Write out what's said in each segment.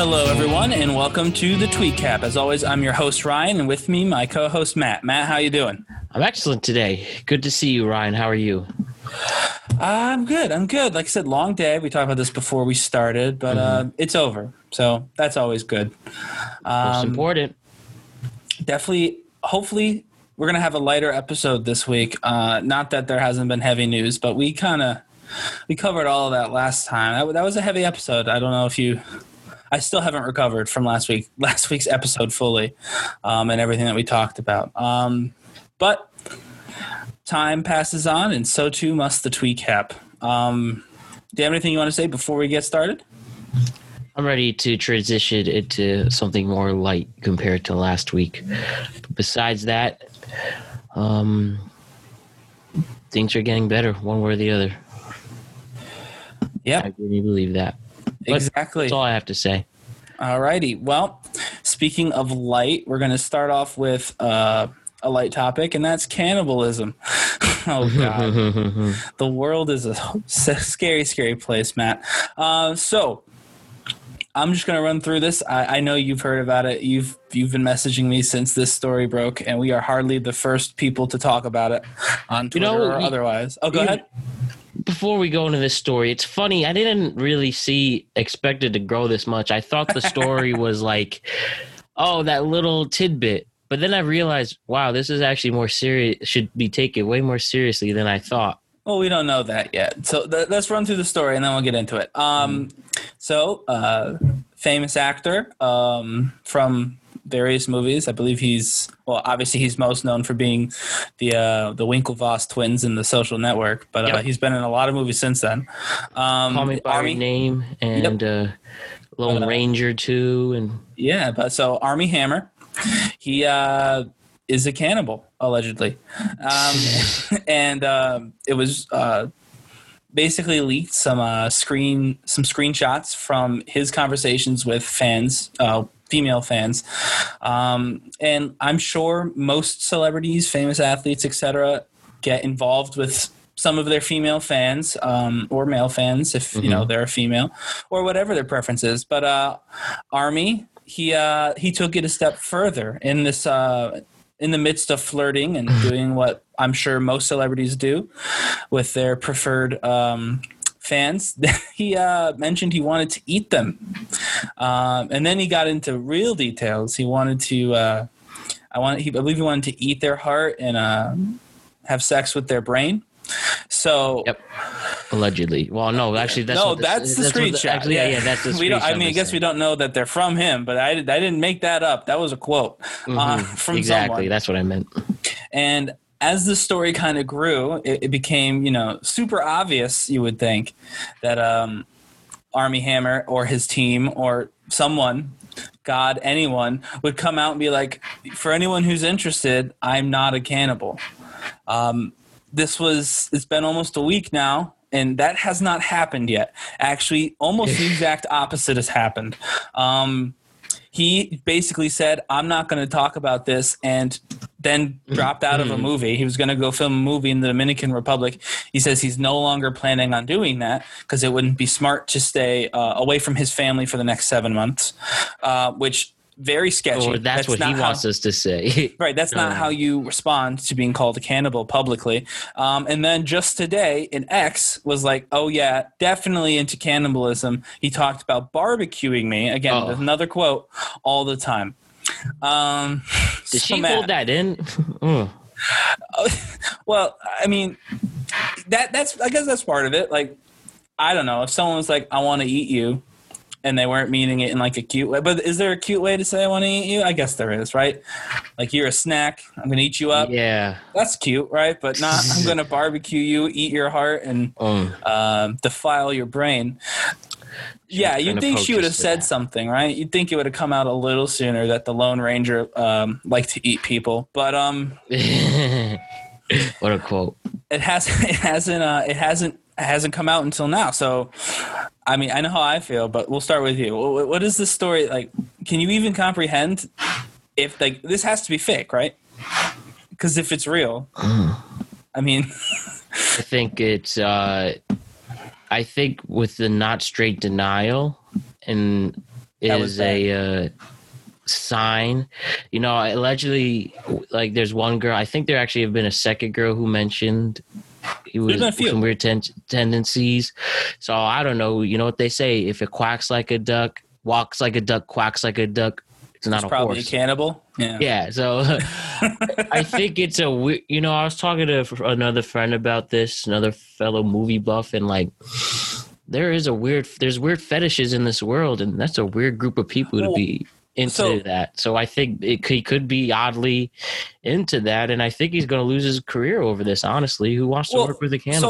Hello, everyone, and welcome to the Tweet Cap. As always, I'm your host Ryan, and with me, my co-host Matt. Matt, how you doing? I'm excellent today. Good to see you, Ryan. How are you? I'm good. I'm good. Like I said, long day. We talked about this before we started, but uh, it's over, so that's always good. Most Um, important. definitely hopefully we're gonna have a lighter episode this week uh not that there hasn't been heavy news but we kind of we covered all of that last time that, that was a heavy episode i don't know if you i still haven't recovered from last week last week's episode fully um and everything that we talked about um but time passes on and so too must the tweet cap um do you have anything you want to say before we get started I'm ready to transition into something more light compared to last week. Besides that, um, things are getting better one way or the other. yeah I really believe that. Exactly That's all I have to say. Alrighty. Well, speaking of light, we're going to start off with uh, a light topic, and that's cannibalism. oh God, the world is a scary, scary place, Matt. Uh, so. I'm just gonna run through this. I, I know you've heard about it. You've you've been messaging me since this story broke, and we are hardly the first people to talk about it on You Twitter know, or we- otherwise. Oh, go you- ahead. Before we go into this story, it's funny. I didn't really see expected to grow this much. I thought the story was like, oh, that little tidbit. But then I realized, wow, this is actually more serious. Should be taken way more seriously than I thought. Well, we don't know that yet. So th- let's run through the story and then we'll get into it. Um, so, uh, famous actor um, from various movies. I believe he's well. Obviously, he's most known for being the uh, the Winklevoss twins in The Social Network, but uh, he's been in a lot of movies since then. Um, Call Me by Army, Name and uh, Lone Uh, Ranger too, and yeah. But so Armie Hammer, he uh, is a cannibal allegedly, um, and um, it was uh, basically leaked some uh, screen some screenshots from his conversations with fans. Uh, female fans. Um, and i'm sure most celebrities famous athletes etc get involved with some of their female fans um, or male fans if you know they're a female or whatever their preference is. But uh, Armie he uh, he took it a step further in this uh, in the midst of flirting and doing what I'm sure most celebrities do with their preferred um, fans. he uh, mentioned he wanted to eat them, um, and then he got into real details. He wanted to. Uh, I want. He I believe he wanted to eat their heart and uh, have sex with their brain. So yep, allegedly. Well, no, actually, that's no, the- that's the what screenshot. actually, yeah, yeah, that's the we don't. I mean, I guess we don't know that they're from him, but I, I didn't make that up. That was a quote uh, Mhm, from exactly. someone. That's what I meant. And as the story kind of grew, it, it became, you know, super obvious, you would think, that um, Armie Hammer or his team or someone, God, anyone, would come out and be like, for anyone who's interested, I'm not a cannibal. Um, this was, it's been almost a week now. And that has not happened yet. Actually, almost the exact opposite has happened. Um, he basically said, I'm not going to talk about this, and then dropped out of a movie. He was going to go film a movie in the Dominican Republic. He says he's no longer planning on doing that because it wouldn't be smart to stay uh, away from his family for the next seven months, uh, which very sketchy. Or that's, what he how- wants us to say. Right, that's not how you respond to being called a cannibal publicly. Um, and then just today, an ex was like, "Oh yeah, definitely into cannibalism." He talked about barbecuing me again. Oh. Another quote all the time. Um, Did so she hold that in? Mm. Well, I mean, that that's I guess that's part of it. Like, I don't know if someone was like, "I want to eat you," and they weren't meaning it in like a cute way. But is there a cute way to say "I want to eat you"? I guess there is, right? Like you're a snack. I'm gonna eat you up. yeah. That's cute, right? But not. I'm gonna barbecue you, eat your heart, and um, defile your brain. Yeah, you'd think she would have said that. something, right? You'd think it would have come out a little sooner that the Lone Ranger um, liked to eat people, but um, what a quote. it has it hasn't uh, it hasn't it hasn't come out until now. So, I mean, I know how I feel, but we'll start with you. What, what is this story like? Can you even comprehend if like this has to be fake, right? Because if it's real, I mean, I think it's uh I think with the not straight denial and is a uh, sign. You know, allegedly, like there's one girl. I think there actually have been a second girl who mentioned he was been a few. some weird ten- tendencies. So I don't know. You know what they say? If it quacks like a duck, walks like a duck, quacks like a duck, it's not It's a probably horse. a cannibal. Yeah. Yeah, so I think it's a weird. You know, I was talking to another friend about this, another fellow movie buff, and like, there is a weird. There's weird fetishes in this world, and that's a weird group of people to be into so- that. So I think it he could be oddly into that, and I think he's going to lose his career over this. Honestly, who wants to Well, work with a cannibal?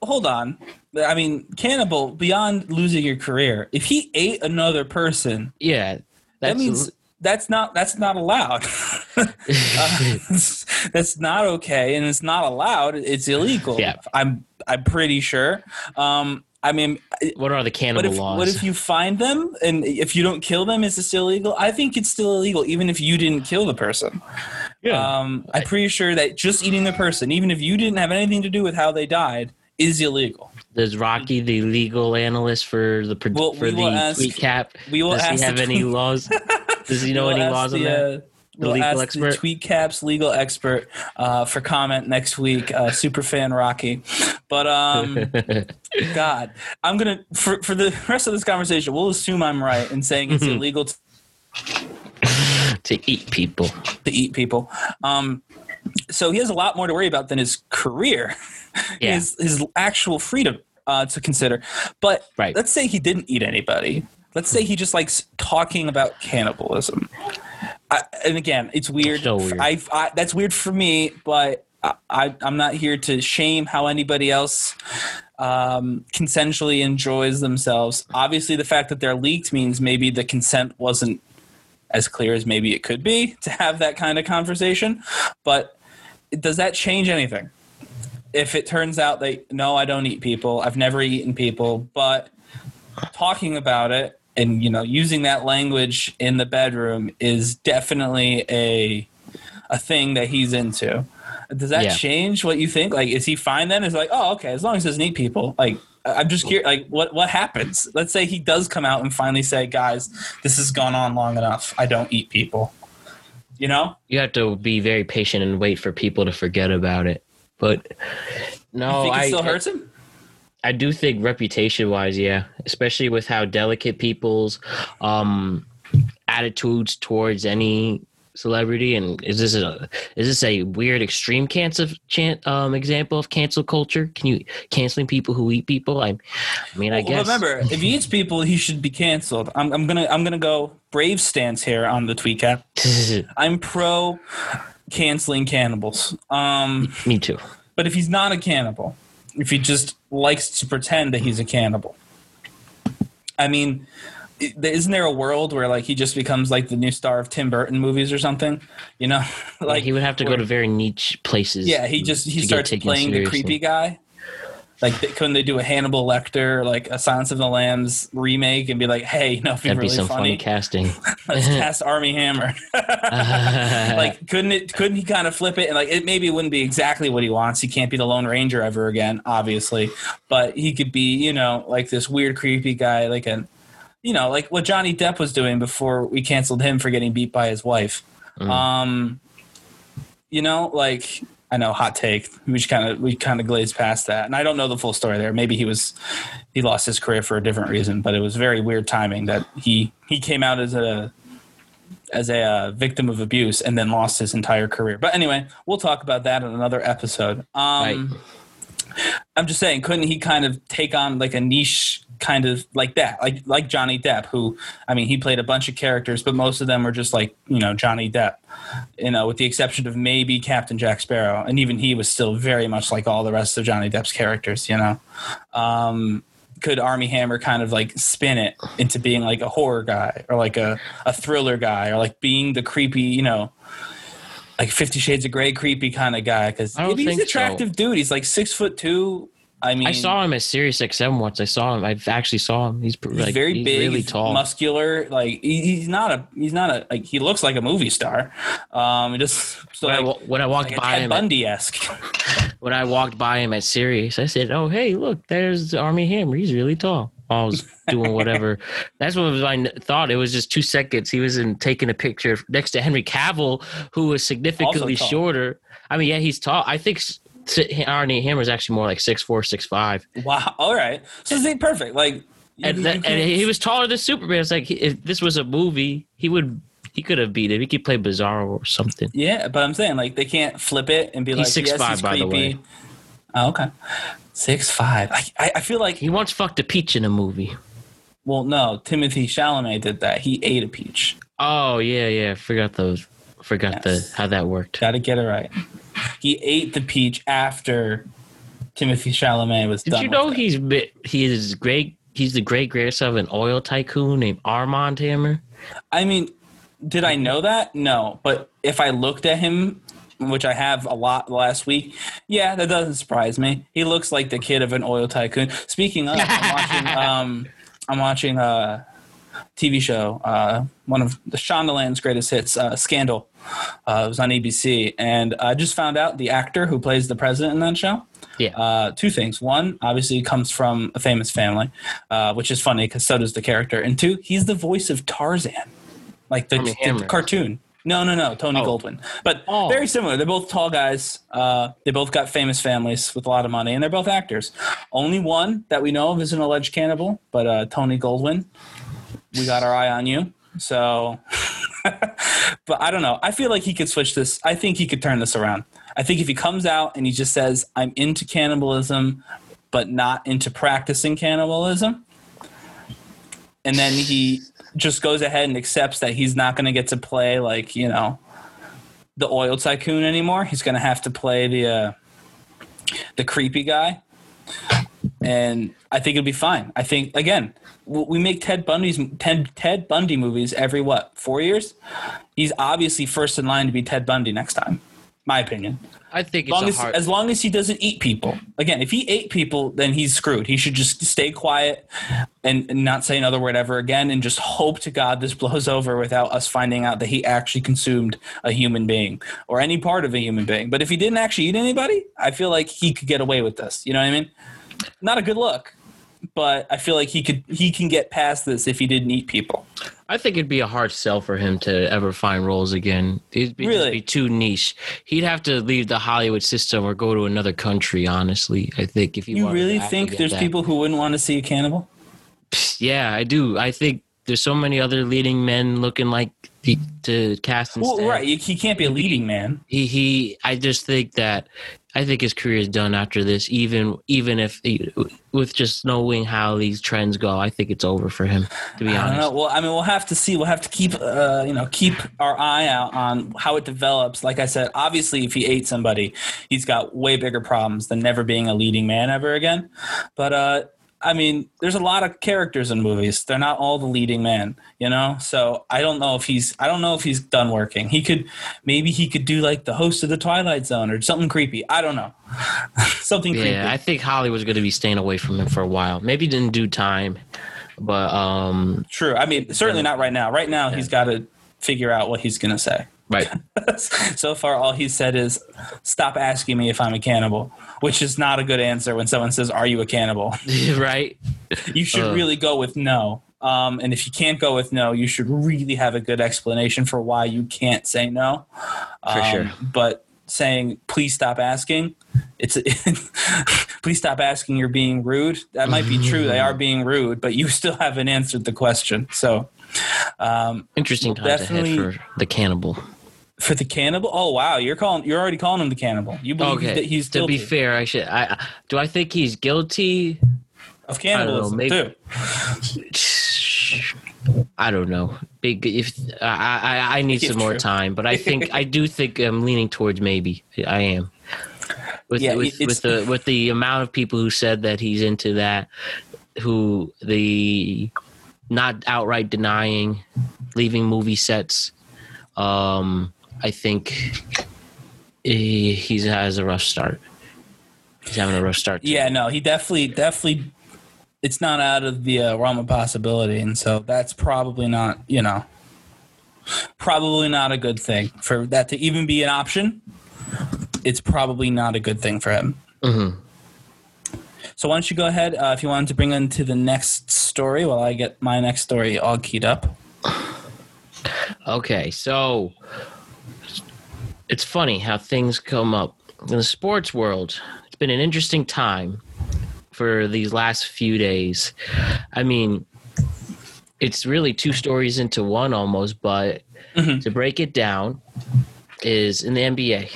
So hold on. I mean, cannibal beyond losing your career. If he ate another person, yeah, that means that's not that's not allowed. Uh, that's not okay, and it's not allowed. It's illegal. Yeah. I'm I'm pretty sure. Um, I mean, what are the What cannibal if laws? what if you find them and if you don't kill them, is it still illegal? I think it's still illegal, even if you didn't kill the person. Um, I'm pretty sure that just eating the person, even if you didn't have anything to do with how they died, is illegal. Does Rocky, the legal analyst for the Well, for the ask- tweet cap, We will does he have any laws? Does he know we'll any laws on the, that? uh, The we'll legal ask expert? the Tweet Caps legal expert uh, for comment next week. Uh, super fan Rocky, but um, God, I'm gonna for for the rest of this conversation, we'll assume I'm right in saying it's illegal to to eat people. to eat people. Um, so he has a lot more to worry about than his career, Yeah. his his actual freedom uh, to consider. But Right. let's say he didn't eat anybody. Let's say he just likes talking about cannibalism. I, and again, it's weird. So weird. I, I that's weird for me, but I, I I'm not here to shame how anybody else um, consensually enjoys themselves. Obviously, the fact that they're leaked means maybe the consent wasn't as clear as maybe it could be to have that kind of conversation. But does that change anything? If it turns out that no, I don't eat people, I've never eaten people, but talking about it and you know using that language in the bedroom is definitely a a thing that he's into. Does that Yeah. change what you think? Like, is he fine then? Is like, oh, okay, as long as he doesn't eat people. Like, I- I'm just curious. Like, what what happens? Let's say he does come out and finally say, guys, this has gone on long enough. I don't eat people. You know? You have to be very patient and wait for people to forget about it. But no, you think it I still hurts him? I do think reputation wise, yeah, especially with how delicate people's um, attitudes towards any celebrity and is this a is this a weird extreme cancel chan, um example of cancel culture can you canceling people who eat people i, I mean i Well, guess remember, if he eats people, he should be canceled. I'm, I'm gonna I'm gonna go brave stance here on the tweet cap. I'm pro canceling cannibals. Um, me too but if he's not a cannibal, if he just likes to pretend that he's a cannibal, I mean, isn't there a world where like he just becomes like the new star of Tim Burton movies or something? You know, like like he would have to go to very niche places yeah, he just he starts playing the creepy guy. Like, they, couldn't they do a Hannibal Lecter, like a Silence of the Lambs remake, and be like, "Hey, you know, it'd be that'd really be some funny funny. casting Let's cast Armie Hammer." like, couldn't it? Couldn't he kind of flip it? And like, it maybe it wouldn't be exactly what he wants. He can't be the Lone Ranger ever again, obviously, but he could be, you know, like this weird, creepy guy, like a, you know, like what Johnny Depp was doing before we canceled him for getting beat by his wife. Mm. Um, you know, like I know, hot take. We just kind of we kind of glazed past that, and I don't know the full story there. Maybe he was he lost his career for a different reason, but it was very weird timing that he he came out as a as a uh, victim of abuse and then lost his entire career. But anyway, we'll talk about that in another episode. Um, I'm just saying, couldn't he kind of take on like a niche kind of like that, like like Johnny Depp, who I mean, he played a bunch of characters, but most of them were just like you know Johnny Depp, you know, with the exception of maybe Captain Jack Sparrow, and even he was still very much like all the rest of Johnny Depp's characters, you know. Um, could Armie Hammer kind of like spin it into being like a horror guy or like a, a thriller guy or like being the creepy, you know, like Fifty Shades of Grey creepy kind of guy? Because he's an think so. attractive dude. He's like six foot two. I mean, I saw him at Sirius XM once. I saw him. I actually saw him. He's, like, very he's big, really tall. muscular. Like he's not a he's not a like he looks like a movie star. Um, just so when, I, like, wa- when I walked like by him, at, Bundy esque. when I walked by him at Sirius, I said, "Oh, hey, look, there's Armie Hammer. He's really tall. I was doing whatever. That's what I thought. It was just two seconds. He was in taking a picture next to Henry Cavill, who was significantly shorter. I mean, yeah, he's tall. I think Armie Hammer is actually more like six four, six five. Wow. All right. So it's ain't perfect. Like, and, you that, can't- and he was taller than Superman. It's like he- if this was a movie, he would he could have beat him. He could play Bizarro or something. yeah, but I'm saying like they can't flip it and be He's like, yes, 6'5", he's by the way. Oh, okay. Six five. I, I I feel like He once fucked a peach in a movie. well, no, Timothée Chalamet did that. He ate a peach. Oh yeah, yeah. Forgot those. Forgot Yes. the how that worked. Got to get it right. He ate the peach after Timothée Chalamet was Did done. you know he's he is great? He's the great grandson of an oil tycoon named Armand Hammer. I mean, did I know that? No, but if I looked at him, which I have a lot last week, yeah, that doesn't surprise me. He looks like the kid of an oil tycoon. Speaking of, I'm watching. Um, I'm watching a TV show, uh, one of the Shondaland's greatest hits, uh, Scandal. Uh, it was on ABC, and I just found out the actor who plays the president in that show. Yeah. Uh, two things. One, obviously, he comes from a famous family, uh, which is funny because so does the character. And two, he's the voice of Tarzan, like the, the cartoon. No, no, no, Tony Oh. Goldwyn. But Oh. very similar. They're both tall guys. Uh, they both got famous families with a lot of money, and they're both actors. Only one that we know of is an alleged cannibal, but uh, Tony Goldwyn, we got our eye on you. So, but I don't know. I feel like he could switch this. I think he could turn this around. I think if he comes out and he just says, I'm into cannibalism, but not into practicing cannibalism, and then he just goes ahead and accepts that he's not going to get to play, like, you know, the oil tycoon anymore. He's going to have to play the, uh, the creepy guy. And I think it'll be fine. I think, again, we make Ted Bundy's Ted, Ted Bundy movies every what four years. He's obviously first in line to be Ted Bundy next time. My opinion. I think As it's long as, hard. as long as he doesn't eat people. Again, if he ate people, then he's screwed. He should just stay quiet and, and not say another word ever again, and just hope to God this blows over without us finding out that he actually consumed a human being or any part of a human being. But if he didn't actually eat anybody, I feel like he could get away with this. You know what I mean? Not a good look, but I feel like he could he can get past this if he didn't eat people. I think it'd be a hard sell for him to ever find roles again. It'd be, Really? just be too niche. He'd have to leave the Hollywood system or go to another country. Honestly, I think if he You really to think there's that. people who wouldn't want to see a cannibal? Yeah, I do. I think there's so many other leading men looking like to cast instead. Well, right. He can't be a leading man. He he. I just think that I think his career is done after this. Even even if with just knowing how these trends go, I think it's over for him. To be I don't honest. know. Well, I mean, we'll have to see. We'll have to keep, uh, you know, keep our eye out on how it develops. Like I said, obviously, if he ate somebody, he's got way bigger problems than never being a leading man ever again. But uh, I mean, there's a lot of characters in movies. They're not all the leading man, you know. So I don't know if he's. I don't know if he's done working. He could, maybe he could do like the host of the Twilight Zone or something creepy. I don't know, something creepy. Yeah, I think Hollywood's going to be staying away from him for a while. Maybe in due time, but um, True. I mean, certainly not right now. Right now, he's got to figure out what he's going to say. Right. so far, all he said is, "Stop asking me if I'm a cannibal," which is not a good answer when someone says, "Are you a cannibal?" right. You should Uh. really go with no. Um, and if you can't go with no, you should really have a good explanation for why you can't say no. For Um, sure. But saying, "Please stop asking," it's please stop asking. You're being rude. That might be true. They are being rude, but you still haven't answered the question. So. Um, Interesting Well, times ahead definitely- for the cannibal. For the cannibal? Oh wow, you're calling you're already calling him the cannibal. You believe Okay. that he's to be fair, I should. I I- do. I think he's guilty. of cannibalism maybe- too. I don't know. Big. If I I, I need some more time, but I think I do think I'm leaning towards maybe. I am. With Yeah, with, with the with the amount of people who said that he's into that, who the not outright denying, leaving movie sets. Um, I think he, he's has a rough start. He's having a rough start. to Yeah, no, he definitely definitely it's not out of the uh, realm of possibility, and so that's probably not you know probably not a good thing for that to even be an option. It's probably not a good thing for him. Mhm. So why don't you go ahead uh, if you wanted to bring into the next story while I get my next story all keyed up. Okay, so it's funny how things come up in the sports world. It's been an interesting time for these last few days. I mean, it's really two stories into one almost, but Mhm. to break it down is in the NBA.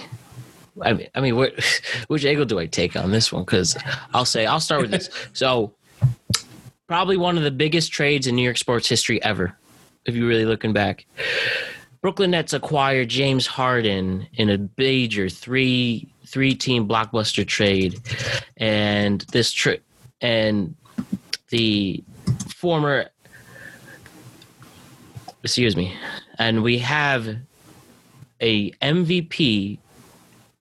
I mean, I mean, what, which angle do I take on this one? Because I'll say I'll start with this. So, probably one of the biggest trades in New York sports history ever, if you're really looking back. Brooklyn Nets acquired James Harden in a major three three team blockbuster trade, and this trip and the former excuse me, and we have a MVP,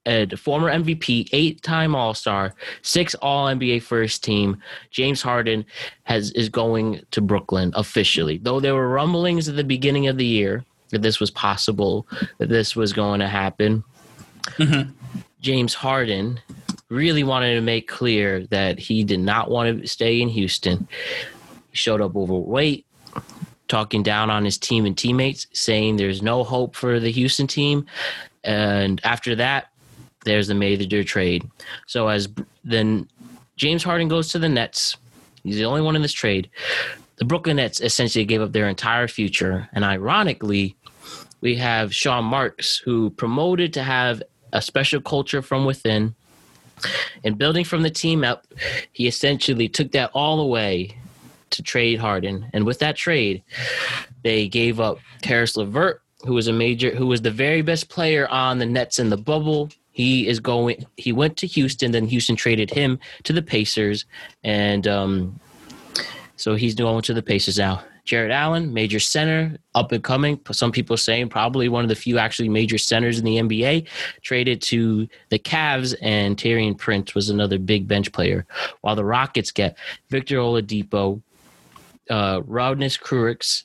a former MVP, eight time All Star, six All NBA first team. James Harden has is going to Brooklyn officially. Though there were rumblings at the beginning of the year that this was possible, that this was going to happen. Mhm. James Harden really wanted to make clear that he did not want to stay in Houston. He showed up overweight, talking down on his team and teammates, saying there's no hope for the Houston team. And after that, there's the major trade. So as then James Harden goes to the Nets, he's the only one in this trade. The Brooklyn Nets essentially gave up their entire future. And ironically, we have Sean Marks, who promoted to have a special culture from within. And building from the team up, he essentially took that all away to trade Harden. And with that trade, they gave up Caris LeVert, who was a major, who was the very best player on the Nets in the bubble. He is going. He went to Houston. Then Houston traded him to the Pacers, and um, so he's going to the Pacers now. Jarrett Allen, major center, up and coming. Some people saying probably one of the few actually major centers in the NBA, traded to the Cavs, and Taurean Prince was another big bench player. While the Rockets get Victor Oladipo, uh, Rodness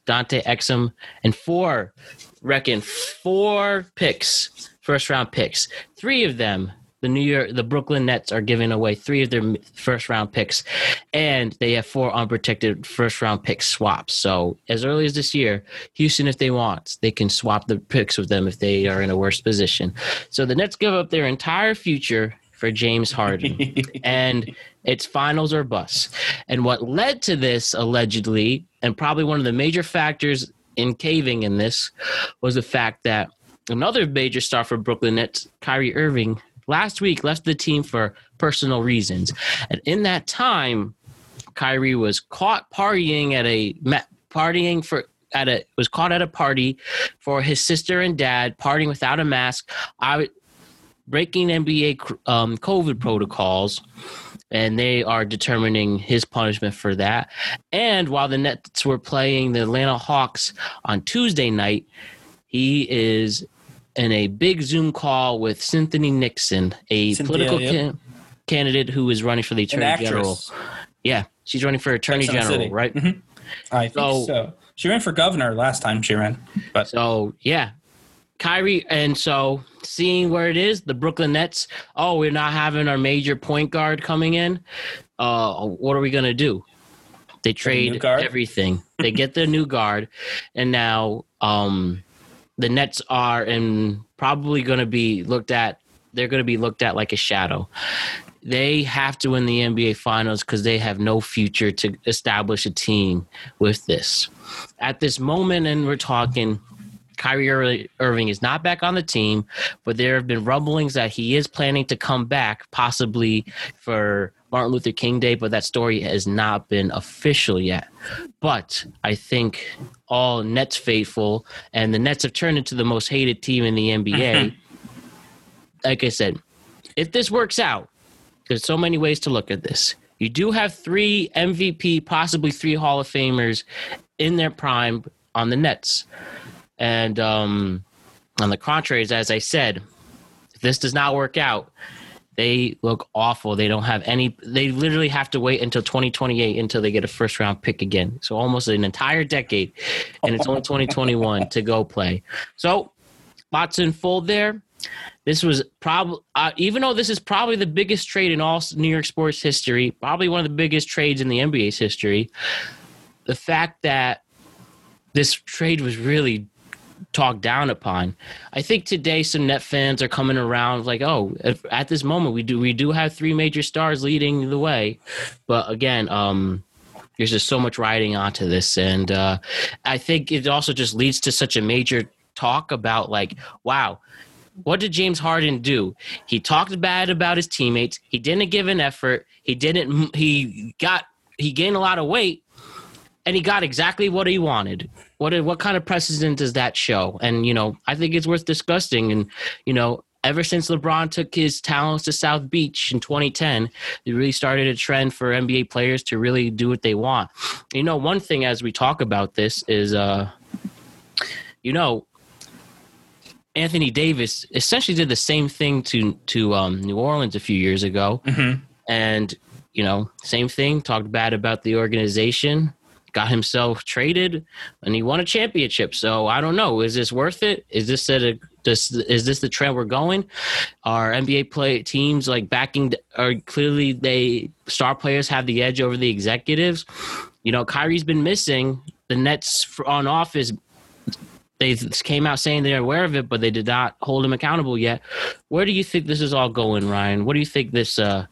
Dante Exum, and four, reckon four picks, first round picks. Three of them, the New York, the Brooklyn Nets are giving away three of their first round picks, and they have four unprotected first round pick swaps. So as early as this year, Houston, if they want, they can swap the picks with them if they are in a worse position. So the Nets give up their entire future for James Harden and it's finals or bust. And what led to this allegedly, and probably one of the major factors in caving in this, was the fact that another major star for Brooklyn Nets, Kyrie Irving, last week left the team for personal reasons. And in that time, Kyrie was caught partying at a partying for at a was caught at a party for his sister and dad partying without a mask. I breaking NBA um, COVID protocols, and they are determining his punishment for that. And while the Nets were playing the Atlanta Hawks on Tuesday night, he is in a big Zoom call with Cynthia Nixon, a Cynthia, political yep. can- candidate who is running for the Attorney General. Yeah, she's running for Attorney General, City. right? Mhm. I think So- so. She ran for governor last time she ran, but So yeah, Kyrie, and so seeing where it is, the Brooklyn Nets. Oh, we're not having our major point guard coming in. Uh, what are we gonna do? They trade everything. they get their new guard, and now um, the Nets are and probably gonna be looked at. They're gonna be looked at like a shadow. They have to win the NBA Finals because they have no future to establish a team with this. At this moment, and we're talking, Kyrie Irving is not back on the team, but there have been rumblings that he is planning to come back, possibly for Martin Luther King Day, but that story has not been official yet. But I think all Nets faithful, and the Nets have turned into the most hated team in the NBA. like I said, if this works out, there's so many ways to look at this. You do have three MVP, possibly three Hall of Famers in their prime on the Nets. And um, on the contrary, as I said, if this does not work out, they look awful. They don't have any. They literally have to wait until 2028 until they get a first round pick again. So almost an entire decade, and it's only 2021 to go play. So lots unfold there. this was probably uh, even though this is probably the biggest trade in all New York sports history, probably one of the biggest trades in the NBA's history. The fact that this trade was really talked down upon. I think today some net fans are coming around like, oh, if, at this moment we do we do have three major stars leading the way, but again, um, there's just so much riding onto this, and uh, I think it also just leads to such a major talk about like, wow. What did James Harden do? He talked bad about his teammates. He didn't give an effort. He didn't. He got. He gained a lot of weight, and he got exactly what he wanted. What what kind of precedent does that show? And you know, I think it's worth discussing. And you know, ever since LeBron took his talents to South Beach in 2010, it really started a trend for NBA players to really do what they want. You know, one thing as we talk about this is, uh, you know, Anthony Davis essentially did the same thing to to um, New Orleans a few years ago, Mhm. and you know, same thing. Talked bad about the organization, got himself traded, and he won a championship. So I don't know. Is this worth it? Is this a this is this the trend we're going? Are NBA play teams like backing? Are clearly they star players have the edge over the executives? You know, Kyrie's been missing. The Nets on off is they came out saying they're aware of it, but they did not hold him accountable yet. Where do you think this is all going, Ryan? What do you think this uh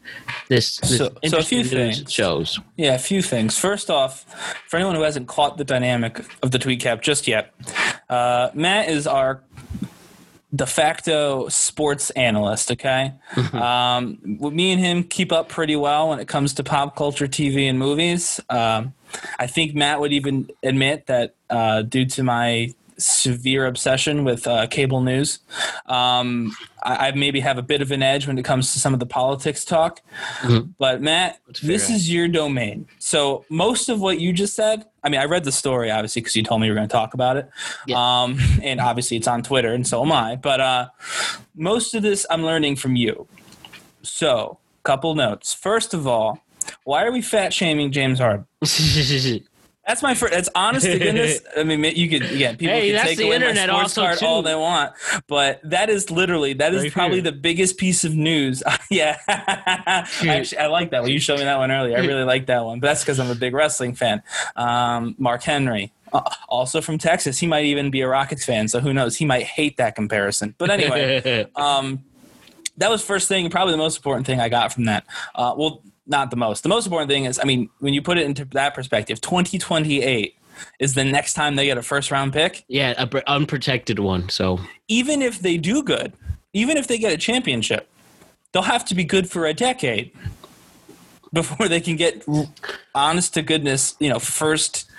this, this So- so a few things. shows? Yeah, a few things. First off, for anyone who hasn't caught the dynamic of the tweet cap just yet, uh, Matt is our de facto sports analyst. Okay, um, me and him keep up pretty well when it comes to pop culture, TV, and movies. Um, I think Matt would even admit that uh, due to my severe obsession with uh, cable news, um, I, I maybe have a bit of an edge when it comes to some of the politics talk. But Matt, this is your domain. So most of what you just said, I mean, I read the story obviously because you told me you were going to talk about it, Yeah. um, and obviously it's on Twitter, and so am I. But uh, most of this I'm learning from you. So, couple notes. First of all, why are we fat shaming James Harden? That's my first. That's honest to goodness. I mean, you could again. People Hey, can take the away internet my sports also, card too. all they want, but that is literally that is Right probably here. the biggest piece of news. yeah, actually, I like that one. You showed me that one earlier. I really like that one, but that's because I'm a big wrestling fan. Um, Mark Henry, uh, also from Texas. He might even be a Rockets fan, so who knows? He might hate that comparison. But anyway, um, that was first thing, probably the most important thing I got from that. Uh, well, not the most. The most important thing is, I mean, when you put it into that perspective, 2028 is the next time they get a first round pick. yeah, a pr- unprotected one. So Even if they do good, even if they get a championship, they'll have to be good for a decade before they can get honest to goodness, you know, first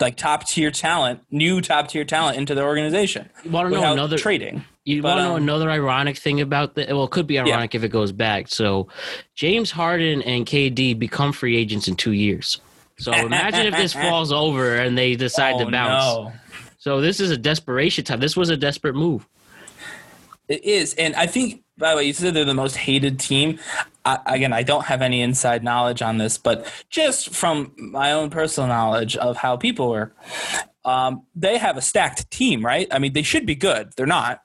like top tier talent, new top tier talent into their organization. you want to know another trading. You But, want to know um, another ironic thing about that? Well, it could be ironic if it goes back. So, James Harden and KD become free agents in two years. So imagine if this falls over and they decide Oh, to bounce. no. So this is a desperation time. This was a desperate move. It is, and I think. By the way, you said they're the most hated team. I, again, I don't have any inside knowledge on this, but just from my own personal knowledge of how people work, um, they have a stacked team, right? I mean, they should be good. They're not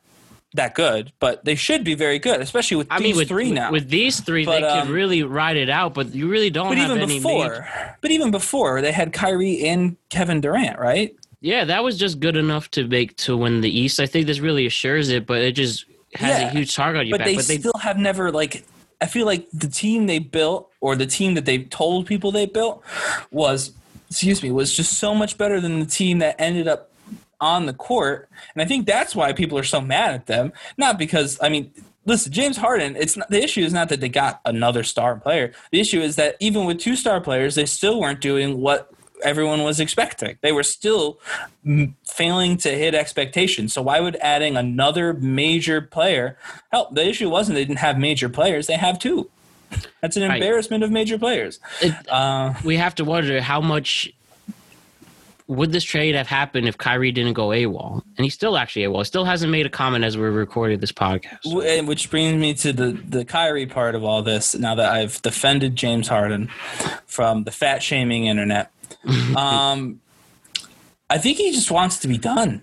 that good, but they should be very good, especially with I these mean, with three now. with these three, But, they um, could really ride it out. But you really don't but have even any before, major- but even before, they had Kyrie and Kevin Durant, right? Yeah, that was just good enough to make to win the East. I think this really assures it, but it just has Yeah, a huge target on your but back. they but they still have never like i feel like the team they built or the team that they told people they built was excuse me was just so much better than the team that ended up on the court and i think that's why people are so mad at them not because i mean listen james harden it's not the issue is not that they got another star player the issue is that even with two star players they still weren't doing what everyone was expecting they were still mm, failing to hit expectations. So why would adding another major player help? The issue wasn't they didn't have major players; they have two. That's an Right. embarrassment of major players. It- Uh, we have to wonder how much would this trade have happened if Kyrie didn't go AWOL? And he's still actually AWOL. He Still hasn't made a comment as we're recording this podcast. which brings me to the the Kyrie part of all this. Now that I've defended James Harden from the fat shaming internet, um, I think he just wants to be done.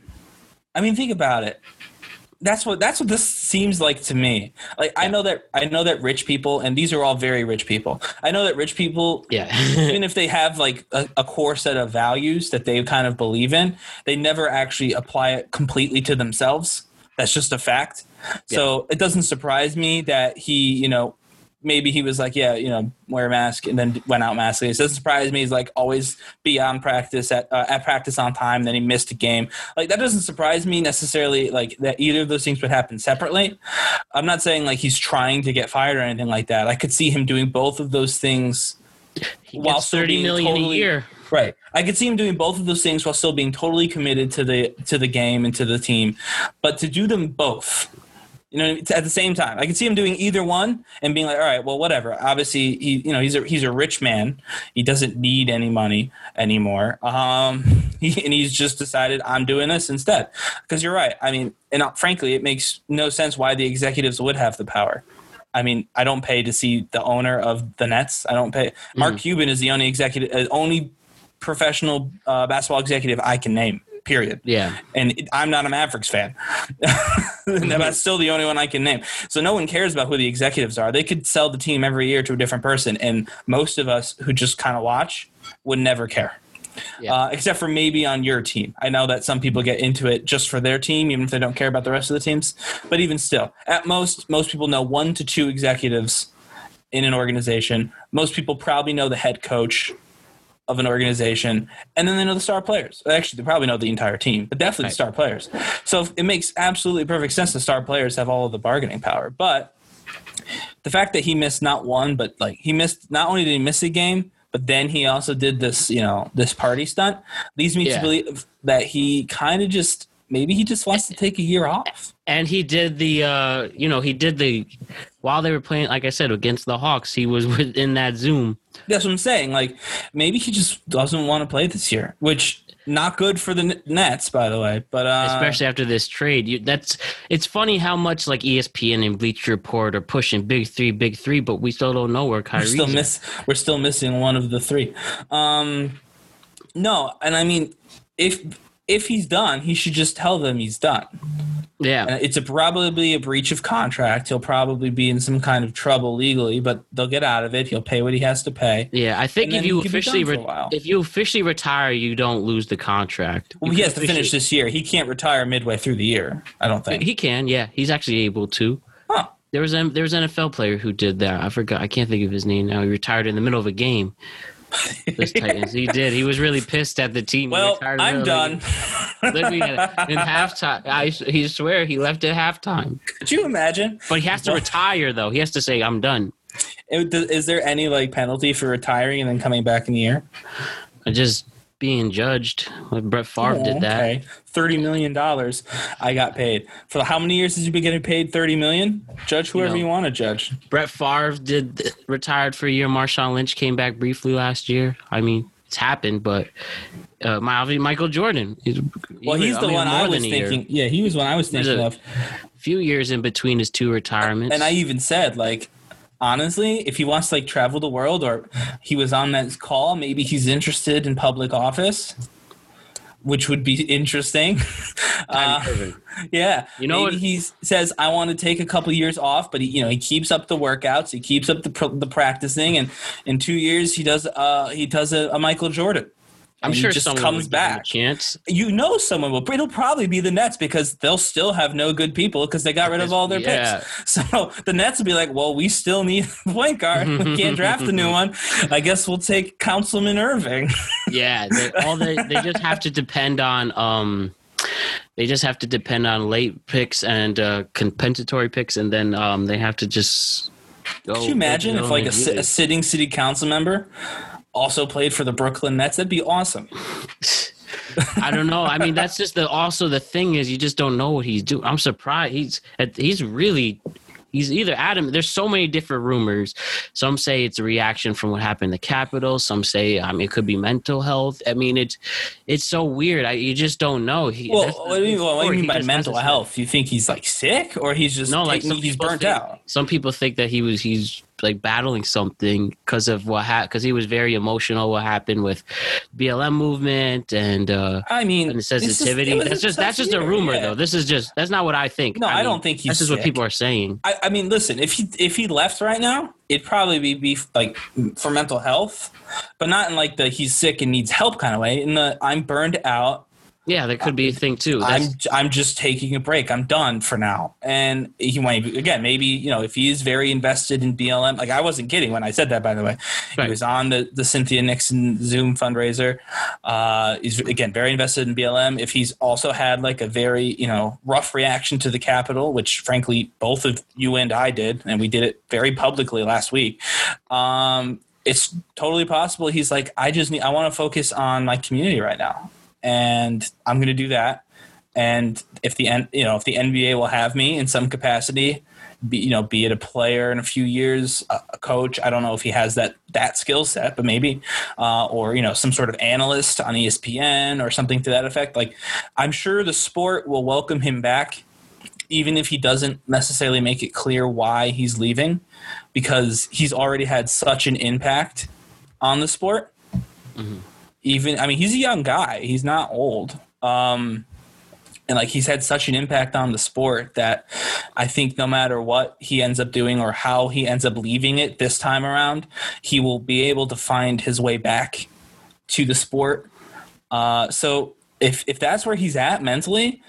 I mean, think about it. That's what that's what this seems like to me like i know that i know that rich people and these are all very rich people. I know that rich people Yeah. even if they have like a, a core set of values that they kind of believe in they never actually apply it completely to themselves. That's just a fact. So it doesn't surprise me that he you know maybe he was like yeah you know wear a mask and then went out maskless it doesn't surprise me he's like always be on practice at, uh, at practice on time then he missed a game like that doesn't surprise me necessarily like that either of those things would happen separately i'm not saying like he's trying to get fired or anything like that i could see him doing both of those things he While gets still thirty a year. Right. I could see him doing both of those things while still being totally committed to the to the game and to the team. But to do them both, you know, at the same time, I could see him doing either one and being like, "All right, well, whatever." Obviously, he, you know, he's a he's a rich man. He doesn't need any money anymore. Um, he, and he's just decided I'm doing this instead. Because you're right. I mean, and uh, frankly, it makes no sense why the executives would have the power. I mean, I don't pay to see the owner of the Nets. I don't pay. Mark Cuban is the only executive, uh, only professional uh, basketball executive I can name. Period. Yeah. And I'm not a Mavericks fan. And That's still the only one I can name. So no one cares about who the executives are. They could sell the team every year to a different person, and most of us who just kind of watch would never care. Yeah. Uh, except for maybe on your team. I know that some people get into it just for their team, even if they don't care about the rest of the teams. But even still, at most, most people know one to two executives in an organization. Most people probably know the head coach of an organization, and then they know the star players. Actually, they probably know the entire team, but definitely Right. the star players. So it makes absolutely perfect sense the star players have all of the bargaining power. But the fact that he missed not one, but like he missed not only did he miss a game, but then he also did this, you know, this party stunt leads me Yeah. to believe that he kind of just maybe he just wants to take a year off. And he did the, uh, you know, he did the while they were playing, like I said, against the Hawks. He was within that Zoom. That's what I'm saying. Like maybe he just doesn't want to play this year, which not good for the Nets, by the way. But uh, especially after this trade. You, that's it's funny how much like ESPN and Bleacher Report are pushing big three, big three, but we still don't know where we're still miss we're still missing one of the three. Um, no, and I mean if if he's done, he should just tell them he's done. Yeah, it's a, probably a breach of contract. He'll probably be in some kind of trouble legally, but they'll get out of it. He'll pay what he has to pay. yeah. I think if you he could be officially done for a re- if you officially retire, you don't lose the contract. Well, You he has to finish this year. He can't retire midway through the year. I don't think. He can, yeah. He's actually able to. Huh. There was a there was an NFL player who did that. I forgot. I can't think of his name now. He retired in the middle of a game. This Titans. He did. He was really pissed at the team. Well, I'm done. the game. Literally in halftime. I he swear he left at halftime. Could you imagine? But he has to retire though. He has to say, "I'm done." Is there any like penalty for retiring and then coming back in the year? I just being judged. Brett Favre did that. Okay, thirty million dollars. I got paid for how many years has you been getting paid? Thirty million. Judge whoever know. you want to judge. Brett Favre did retired for a year. Marshawn Lynch came back briefly last year. I mean, it's happened, but uh, my obviously Michael Jordan. He's, Well, he's was- the mean, one I was a thinking. Yeah, he was one I was thinking a- of. few years in between his two retirements. And I even said, like, honestly, if he wants to like travel the world or he was on that call, maybe he's interested in public office, which would be interesting. Uh, yeah, You know maybe what- he says I want to take a couple years off, but he, you know, he keeps up the workouts, he keeps up the pr- the practicing, and in two years he does uh he does a, a Michael Jordan. I'm sure just someone comes would give him a back. chance. You know, someone will. It'll probably be the Nets because they'll still have no good people because they got rid of all their Yeah. picks. So the Nets will be like, "Well, we still need a point guard. We can't draft a new one. I guess we'll take Councilman Irving." Yeah, they, all they they just have to depend on um, they just have to depend on late picks and uh, compensatory picks, and then um, they have to just. Go, Could you imagine if like a, a sitting city council member also played for the Brooklyn Nets? That'd be awesome. I don't know. I mean, that's just the also the thing is you just don't know what he's doing. I'm surprised he's he's really he's either Adam. There's so many different rumors. Some say it's a reaction from what happened in the Capitol. Some say I mean it could be mental health. I mean it's it's so weird. I, you just don't know. He, Well, what do you, what do you mean by mental health? You think he's like sick, or he's just No, like some he's burnt think- out? Some people think that he was he's like battling something because of what happened because he was very emotional what happened with BLM movement and uh I mean, and sensitivity. it was that's just that's just a rumor yeah. though. This is just that's not what I think. No, I mean, don't think he's This is what people are saying. I, I mean, listen, if he if he left right now, it'd probably be, be like for mental health, but not in like the he's sick and needs help kind of way. In the I'm burned out. Yeah, that could be a thing too. I'm I'm just taking a break. I'm done for now. And he might again maybe you know if he is very invested in BLM. Like I wasn't kidding when I said that. By the way, Right. he was on the the Cynthia Nixon Zoom fundraiser. Uh, he's again very invested in BLM. If he's also had like a very you know rough reaction to the Capitol, which frankly both of you and I did, and we did it very publicly last week. Um, it's totally possible he's like I just need I want to focus on my community right now, and I'm going to do that. And if the N- you know if the NBA will have me in some capacity, be, you know, be it a player in a few years, a, coach. I don't know if he has that that skill set, but maybe, uh, or you know, some sort of analyst on ESPN or something to that effect. Like, I'm sure the sport will welcome him back, even if he doesn't necessarily make it clear why he's leaving, because he's already had such an impact on the sport. Even, I mean, he's a young guy. He's not old. Um, and like he's had such an impact on the sport that I think no matter what he ends up doing or how he ends up leaving it this time around, he will be able to find his way back to the sport. Uh, so if if that's where he's at mentally,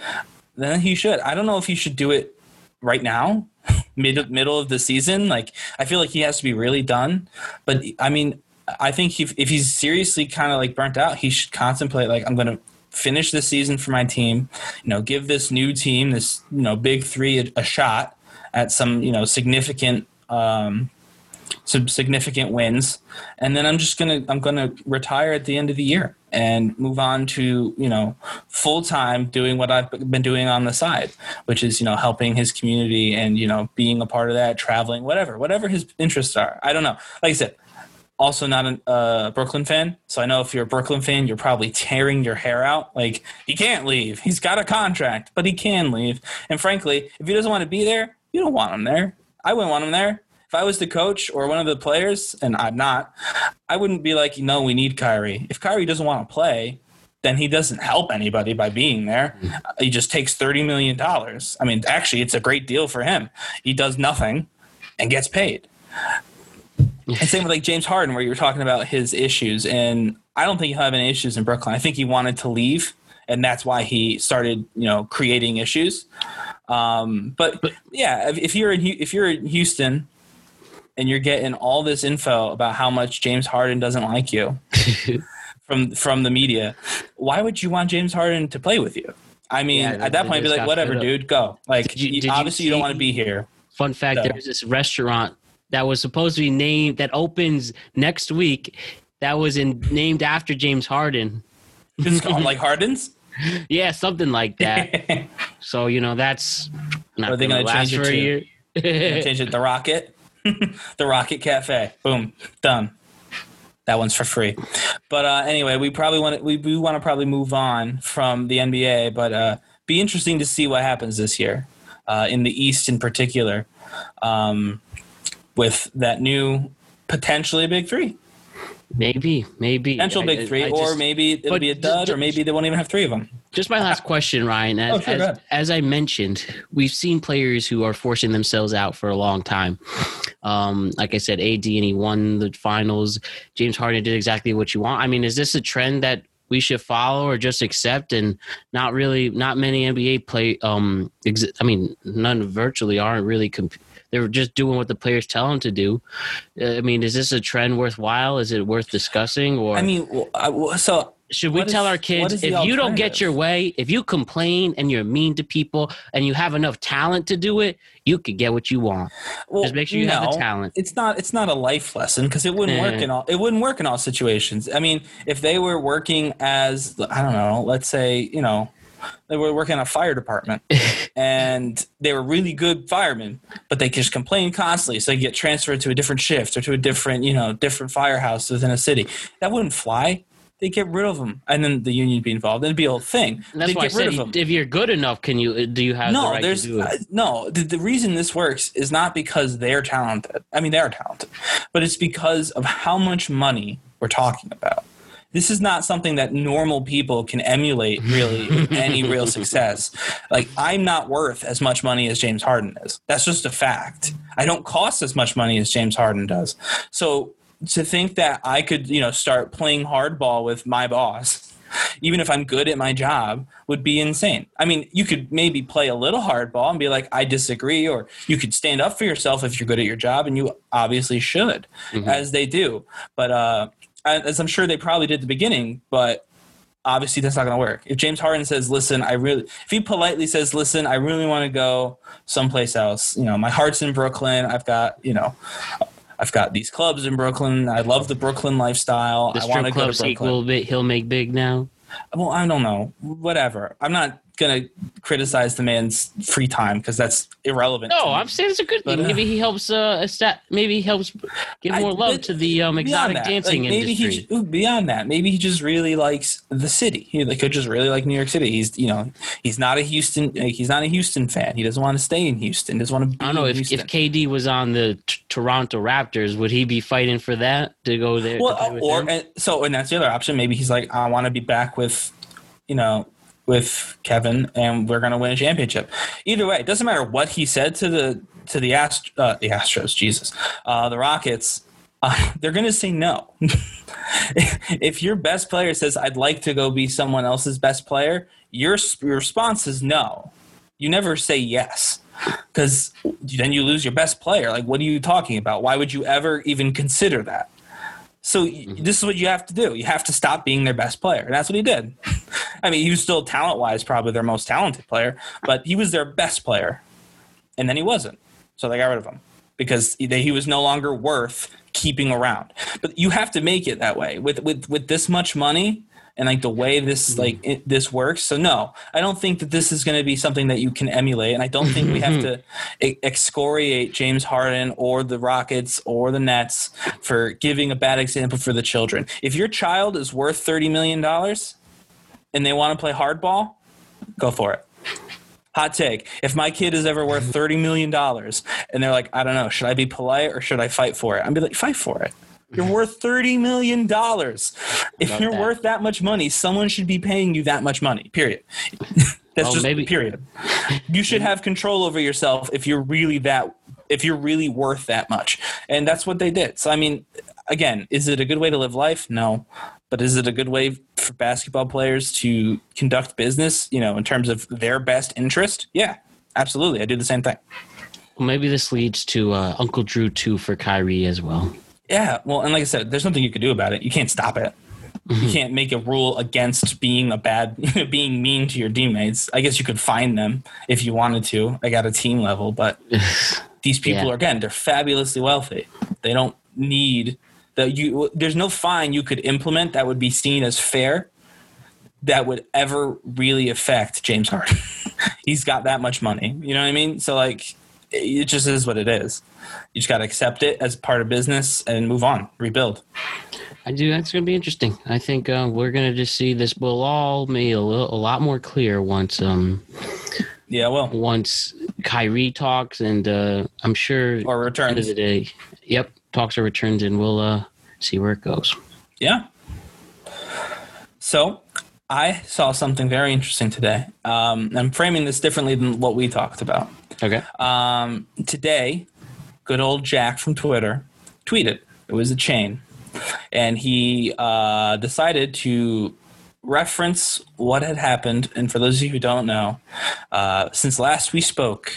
then he should. I don't know if he should do it right now, mid middle of the season. Like I feel like he has to be really done. But I mean, I think if if he's seriously kind of like burnt out, he should contemplate like I'm going to finish this season for my team. You know, give this new team, this you know big three, a, a shot at some you know significant. Um, some significant wins and then i'm just gonna i'm gonna retire at the end of the year and move on to you know full time doing what i've been doing on the side which is you know helping his community and you know being a part of that traveling whatever whatever his interests are i don't know like i said also not a uh, brooklyn fan so i know if you're a brooklyn fan you're probably tearing your hair out like he can't leave he's got a contract but he can leave and frankly if he doesn't want to be there you don't want him there i wouldn't want him there if I was the coach or one of the players, and I'm not, I wouldn't be like, no, we need Kyrie. If Kyrie doesn't want to play, then he doesn't help anybody by being there. He just takes $30 million. I mean, actually, it's a great deal for him. He does nothing and gets paid. And same with like James Harden, where you were talking about his issues. And I don't think he'll have any issues in Brooklyn. I think he wanted to leave, and that's why he started, you know, creating issues. Um, but, yeah, if, if you're in if you're in Houston and you're getting all this info about how much James Harden doesn't like you from from the media, why would you want James Harden to play with you? I mean, Yeah, at that point, be like, whatever, dude, go. Like, Did you- did you obviously, you, don't want to be here. Fun fact: No. there's this restaurant that was supposed to be named that opens next week. That was in named after James Harden. It's called like Harden's. Yeah, something like that. so you know that's not Are they going to gonna last change it for a to- year. Change it the Rocket, the Rocket Cafe. Boom, done. That one's for free. But uh, anyway, we probably want to we, we want to probably move on from the NBA, but uh, be interesting to see what happens this year uh, in the East in particular, um, with that new potentially big three, maybe, maybe potential big I- three, I or just- maybe it'll be a dud, ju- or maybe they won't even have three of them. Just my last question, Ryan. As, Oh, sure, as, as I mentioned, we've seen players who are forcing themselves out for a long time. Um, like I said, AD and he won the finals. James Harden did exactly what you want. I mean, is this a trend that we should follow or just accept? And not really, not many NBA play. Um, exi- I mean, none virtually aren't really. Comp- they're just doing what the players tell them to do. Uh, I mean, is this a trend worthwhile? Is it worth discussing? Or I mean, well, I, well, so should we What tell is- our kids if you don't get your way, if you complain and you're mean to people and you have enough talent to do it, you could get what you want. well, Just make sure you have the talent. it's not it's not a life lesson because it wouldn't work Eh. in all it wouldn't work in all situations. I mean, if they were working as I don't know, let's say you know they were working in a fire department and they were really good firemen, but they just complained constantly, so they get transferred to a different shift or to a different you know different firehouse within a city. That wouldn't fly. they get rid of them, and then the union be involved. It'd be a whole thing. And that's They'd why I said you- if you're good enough, can you do you have the No, right there's to do it? uh, no. The, the reason this works is not because they're talented. I mean, they are talented, but it's because of how much money we're talking about. This is not something that normal people can emulate really with any real success. Like I'm not worth as much money as James Harden is. That's just a fact. I don't cost as much money as James Harden does. So to think that I could, you know, start playing hardball with my boss, even if I'm good at my job, would be insane. I mean, you could maybe play a little hardball and be like, I disagree, or you could stand up for yourself if you're good at your job, and you obviously should, as they do. But uh, as I'm sure they probably did at the beginning, but obviously that's not going to work. If James Harden says, "Listen, I really," if he politely says, "Listen, I really want to go someplace else," you know, my heart's in Brooklyn. I've got, you know. I've got these clubs in Brooklyn. I love the Brooklyn lifestyle. the I want to go to Brooklyn. sequel bit he'll make big now. Well, I don't know. Whatever. I'm not gonna criticize the man's free time because that's irrelevant. No. I'm saying it's a good But, thing. uh, maybe he helps. Uh, esta- maybe he helps give I- more love but to the um, exotic that, dancing like, maybe industry. he beyond that, maybe he just really likes the city. He like, could just really like New York City. He's you know he's not a Houston like, he's not a Houston fan. He doesn't want to stay in Houston. He doesn't want to. Be I don't know in if, Houston. if KD was on the t- Toronto Raptors, would he be fighting for that to go there? well, with or and so and that's the other option. Maybe he's like, I want to be back with, you know, with Kevin, and we're gonna win a championship. Either way, it doesn't matter what he said to the to the Ast- uh, the Astros, Jesus, uh, the Rockets. Uh, they're gonna say no. if your best player says, "I'd like to go be someone else's best player," your, your response is no. You never say yes because then you lose your best player. Like, what are you talking about? Why would you ever even consider that? So y mm-hmm. this is what you have to do. You have to stop being their best player, and that's what he did. I mean, he was still talent-wise probably their most talented player, but he was their best player, and then he wasn't. So they got rid of him because he, he was no longer worth keeping around. But you have to make it that way with with with this much money and like the way this hmm. like it, this works. So no, I don't think that this is going to be something that you can emulate, and I don't think we have mm-hmm. to e- excoriate James Harden or the Rockets or the Nets for giving a bad example for the children. If your child is worth thirty million dollars and they want to play hardball, go for it. Hot take. If my kid is ever worth $30 million and they're like, I don't know, should I be polite or should I fight for it? I'm be like, fight for it. You're worth $30 million. If you're that. worth that much money, someone should be paying you that much money, period. That's Well, just maybe- period. You should have control over yourself if you're really that, if you're really worth that much. And that's what they did. So, I mean, again, is it a good way to live life? No. But is it a good way for basketball players to conduct business, you know, in terms of their best interest? Yeah, absolutely. I do the same thing. Well, maybe this leads to uh, Uncle Drew two for Kyrie as well. Yeah, well, and like I said, there's nothing you can do about it. You can't stop it. You mm-hmm. can't make a rule against being a bad, being mean to your teammates. I guess you could fine them if you wanted to, like at a team level. But these people Yeah. are again, they're fabulously wealthy. They don't need the you. There's no fine you could implement that would be seen as fair that would ever really affect James Harden. He's got that much money. You know what I mean? So like, it just is what it is. You just got to accept it as part of business and move on, rebuild. I do. That's going to be interesting. I think uh, we're going to just see this will all be a, little, a lot more clear once um Yeah, well, once Kyrie talks, and uh, I'm sure or the end of returns. the day, yep, talks or returns, and we'll uh, see where it goes. Yeah. So I saw something very interesting today. Um, I'm framing this differently than what we talked about. Okay. Um, today, good old Jack from Twitter tweeted. It was a chain. And he uh, decided to reference what had happened. And for those of you who don't know, uh, since last we spoke,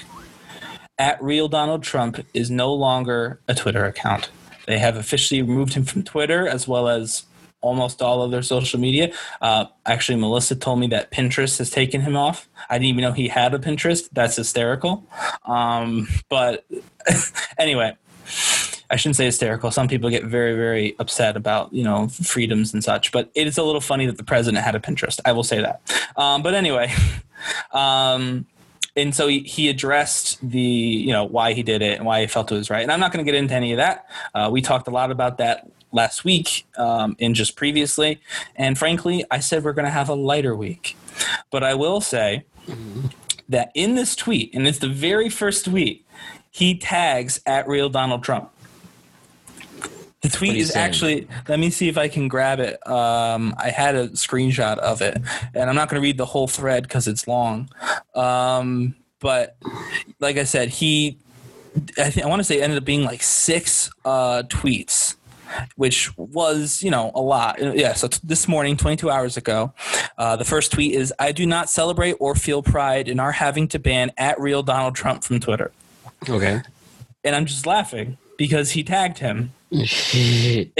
at real Donald Trump is no longer a Twitter account. They have officially removed him from Twitter as well as almost all of their social media. Uh, actually, Melissa told me that Pinterest has taken him off. I didn't even know he had a Pinterest. That's hysterical. Um, but anyway, I shouldn't say hysterical. Some people get very, very upset about you know freedoms and such. But it is a little funny that the president had a Pinterest. I will say that. Um, but anyway, um, and so he, addressed the you know why he did it and why he felt it was right. And I'm not going to get into any of that. Uh, we talked a lot about that last week um, and just previously. And frankly, I said we're going to have a lighter week. But I will say that in this tweet, and it's the very first tweet, he tags at real Donald Trump. The tweet is saying? actually. Let me see if I can grab it. Um, I had a screenshot of it, and I'm not going to read the whole thread because it's long. Um, but like I said, he. I think I want to say it ended up being like six uh, tweets, which was you know a lot. Yeah. So t- this morning, 22 hours ago, uh, the first tweet is: "I do not celebrate or feel pride in our having to ban at real Donald Trump from Twitter," Okay. and I'm just laughing because he tagged him and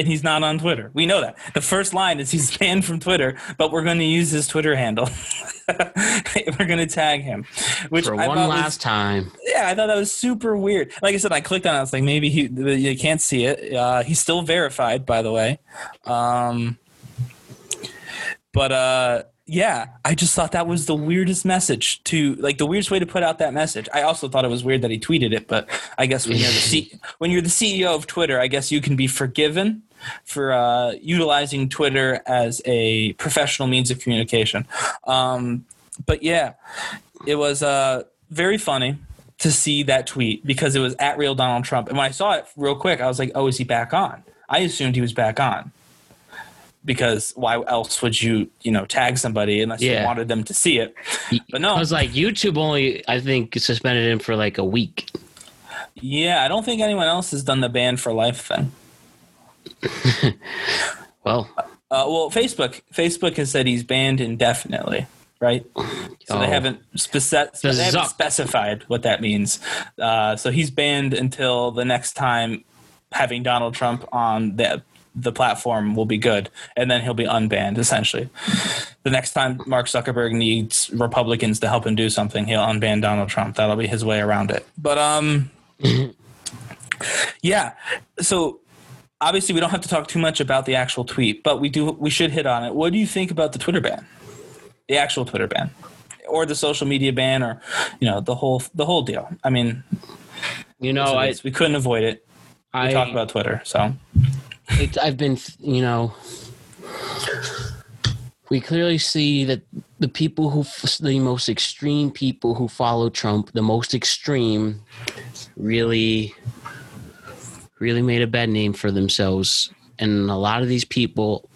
he's not on Twitter. We know that. The first line is he's banned from Twitter, but we're going to use his Twitter handle. we're going to tag him, which For I one thought was- last time. yeah, I thought that was super weird. Like I said, I clicked on it. I was like, maybe he you can't see it. Uh, he's still verified, by the way. Um, but uh, yeah, I just thought that was the weirdest message to like the weirdest way to put out that message. I also thought it was weird that he tweeted it, but I guess when you're the C- when you're the CEO of Twitter, I guess you can be forgiven for uh, utilizing Twitter as a professional means of communication. Um, but yeah, it was uh, very funny to see that tweet because it was at real Donald Trump. And when I saw it real quick, I was like, oh, is he back on? I assumed he was back on because why else would you, you know, tag somebody unless you wanted them to see it? But no, I was like, YouTube only, I think, suspended him for like a week. yeah, I don't think anyone else has done the ban for life thing. Well, Uh, well, Facebook Facebook has said he's banned indefinitely, right? So they Oh. haven't, speci- The they haven't specified what that means. Uh, so he's banned until the next time having Donald Trump on the the platform will be good, and then he'll be unbanned. Essentially, the next time Mark Zuckerberg needs Republicans to help him do something, he'll unban Donald Trump. That'll be his way around it. But um, yeah. So obviously, we don't have to talk too much about the actual tweet, but we do. We should hit on it. What do you think about the Twitter ban? The actual Twitter ban, or the social media ban, or you know the whole the whole deal. I mean, you know, I, we couldn't avoid it. We I, talked about Twitter, so I've been, you know, we clearly see that the people who, the most extreme people who follow Trump, the most extreme, really, really made a bad name for themselves. And a lot of these people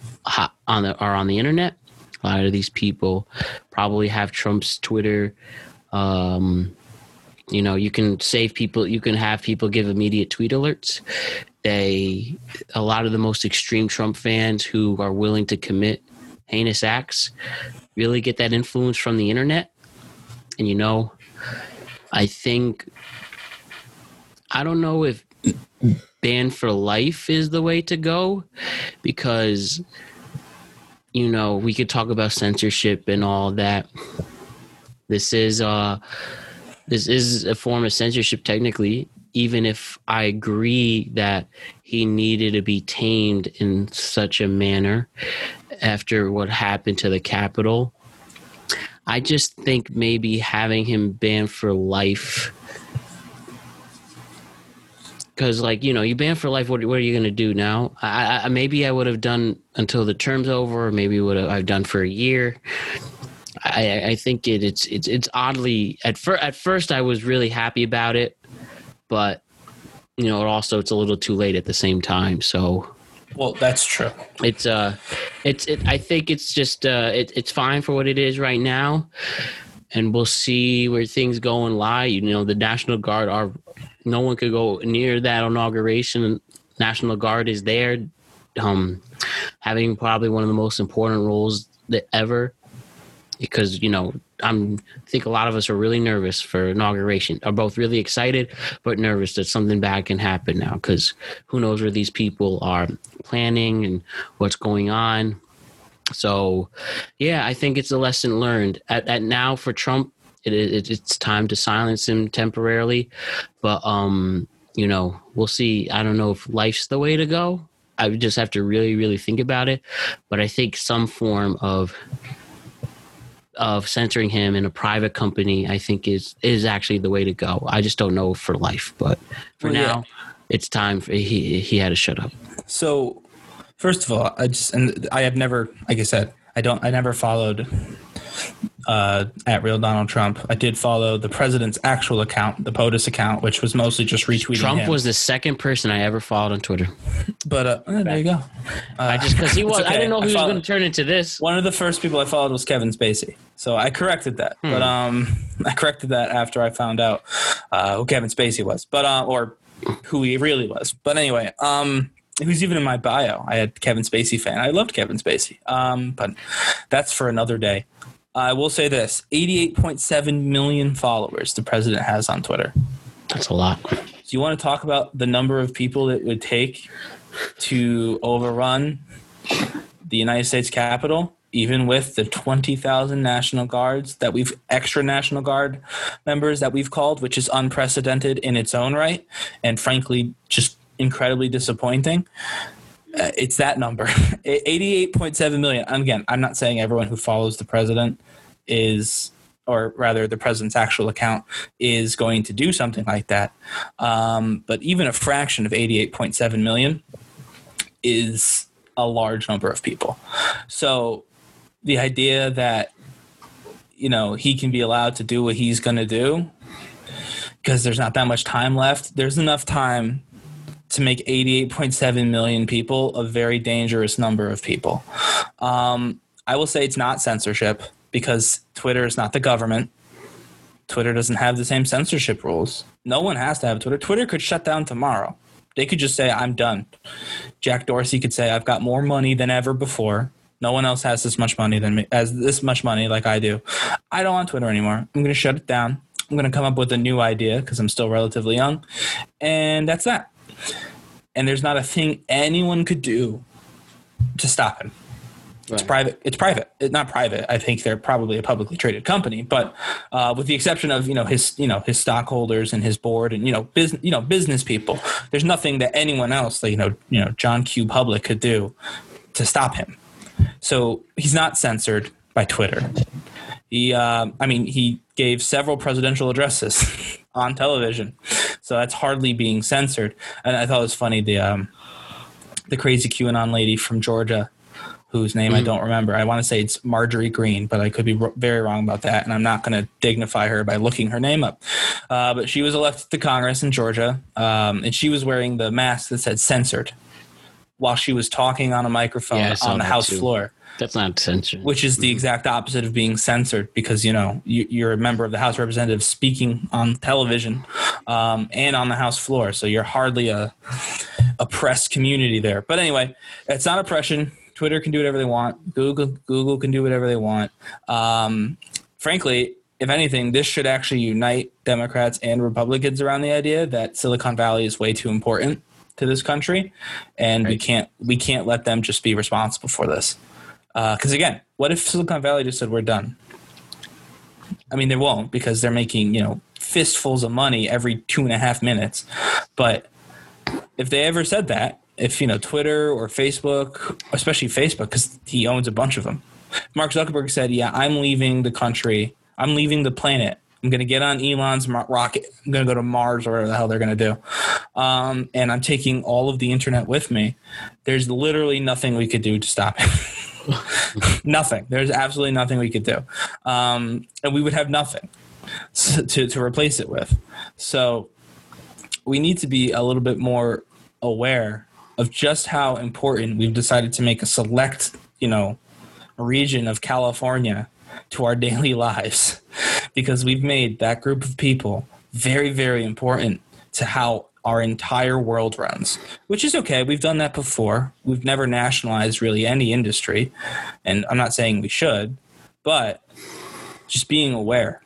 on the, are on the internet. A lot of these people probably have Trump's Twitter. Um, you know, you can save people. You can have people give immediate tweet alerts they a lot of the most extreme Trump fans who are willing to commit heinous acts really get that influence from the internet. And you know, I think I don't know if ban for life is the way to go because you know, we could talk about censorship and all that. This is uh this is a form of censorship technically even if I agree that he needed to be tamed in such a manner after what happened to the Capitol, I just think maybe having him banned for life. Because, like, you know, you ban for life. What, what are you going to do now? I, I maybe I would have done until the term's over, or maybe have I've done for a year. I, I think it, it's it's it's oddly at first at first I was really happy about it, but you know, also it's a little too late at the same time. So well, that's true. it's uh, it's it. I think it's just uh, it, it's fine for what it is right now, and we'll see where things go and lie. You know, the National Guard are no one could go near that inauguration. National Guard is there, um, having probably one of the most important roles that ever because you know I'm I think a lot of us are really nervous for inauguration. Are both really excited but nervous that something bad can happen now because who knows where these people are planning and what's going on. So, yeah, I think it's a lesson learned. At, at now for Trump, it, it, it's time to silence him temporarily, but um, you know, we'll see. I don't know if life's the way to go. I just have to really, really think about it. But I think some form of of censoring him in a private company, I think is is actually the way to go. I just don't know for life, but for Well, yeah. now, it's time for he he had to shut up. So First of all, I just and I have never, like I said, I don't, I never followed uh, at real Donald Trump. I did follow the president's actual account, the POTUS account, which was mostly just retweeting. Trump him. was the second person I ever followed on Twitter. but uh, eh, there you go. I just because he was, I okay. didn't know I he was going to turn into this. One of the first people I followed was Kevin Spacey, so I corrected that. But um, I corrected that after I found out uh, who Kevin Spacey was, but uh, or who he really was. But anyway, um, he was even in my bio. I had Kevin Spacey fan. I loved Kevin Spacey. Um, but that's for another day. I will say this: eighty-eight point seven million followers the president has on Twitter. That's a lot. Do you want to talk about the number of people it would take to overrun the United States Capitol, even with the 20,000 National Guards that we've, extra National Guard members that we've called, which is unprecedented in its own right, and frankly, just incredibly disappointing? Uh, it's that number 88.7 million. And again, I'm not saying everyone who follows the president is or rather the president's actual account is going to do something like that. Um, but even a fraction of 88.7 million is a large number of people. So the idea that you know he can be allowed to do what he's going to do because there's not that much time left. There's enough time to make 88.7 million people a very dangerous number of people. Um, I will say it's not censorship because Twitter is not the government. Twitter doesn't have the same censorship rules. No one has to have Twitter. Twitter could shut down tomorrow. They could just say, I'm done. Jack Dorsey could say, I've got more money than ever before. No one else has this much money than me, as this much money like I do. I don't want Twitter anymore. I'm going to shut it down. I'm going to come up with a new idea because I'm still relatively young. And that's that. And there's not a thing anyone could do to stop him. It's private. It's private. It's not private. I think they're probably a publicly traded company, but uh, with the exception of you know his you know his stockholders and his board and you know business you know business people, there's nothing that anyone else that you know you know John Q. Public could do to stop him. So he's not censored by Twitter. He, uh, I mean, he gave several presidential addresses on television, so that's hardly being censored. And I thought it was funny the um, the crazy QAnon lady from Georgia whose name I don't remember. I want to say it's Marjorie Greene, but I could be r- very wrong about that, and I'm not going to dignify her by looking her name up. Uh, but she was elected to Congress in Georgia, um, and she was wearing the mask that said "censored" while she was talking on a microphone Yeah, on the House too. floor, That's not censored. which is the exact opposite of being censored because you know you, you're a member of the House of Representatives speaking on television um, and on the House floor, so you're hardly a oppressed community there. But anyway, it's not oppression. Twitter can do whatever they want. Google Google can do whatever they want. Um, frankly, if anything, this should actually unite Democrats and Republicans around the idea that Silicon Valley is way too important to this country, and we can't we can't let them just be responsible for this. Uh, because again, what if Silicon Valley just said we're done? I mean, they won't because they're making you know fistfuls of money every two and a half minutes. But if they ever said that, if you know Twitter or Facebook, especially Facebook, because he owns a bunch of them, Mark Zuckerberg said, "Yeah, I'm leaving the country. I'm leaving the planet. I'm going to get on Elon's rocket. I'm going to go to Mars or whatever the hell they're going to do, um, and I'm taking all of the internet with me." There's literally nothing we could do to stop it. nothing. There's absolutely nothing we could do, um, and we would have nothing to to replace it with. So we need to be a little bit more aware of just how important we've decided to make a select, you know, region of California to our daily lives because we've made that group of people very, very important to how our entire world runs, which is okay. We've done that before. We've never nationalized really any industry. And I'm not saying we should, but just being aware.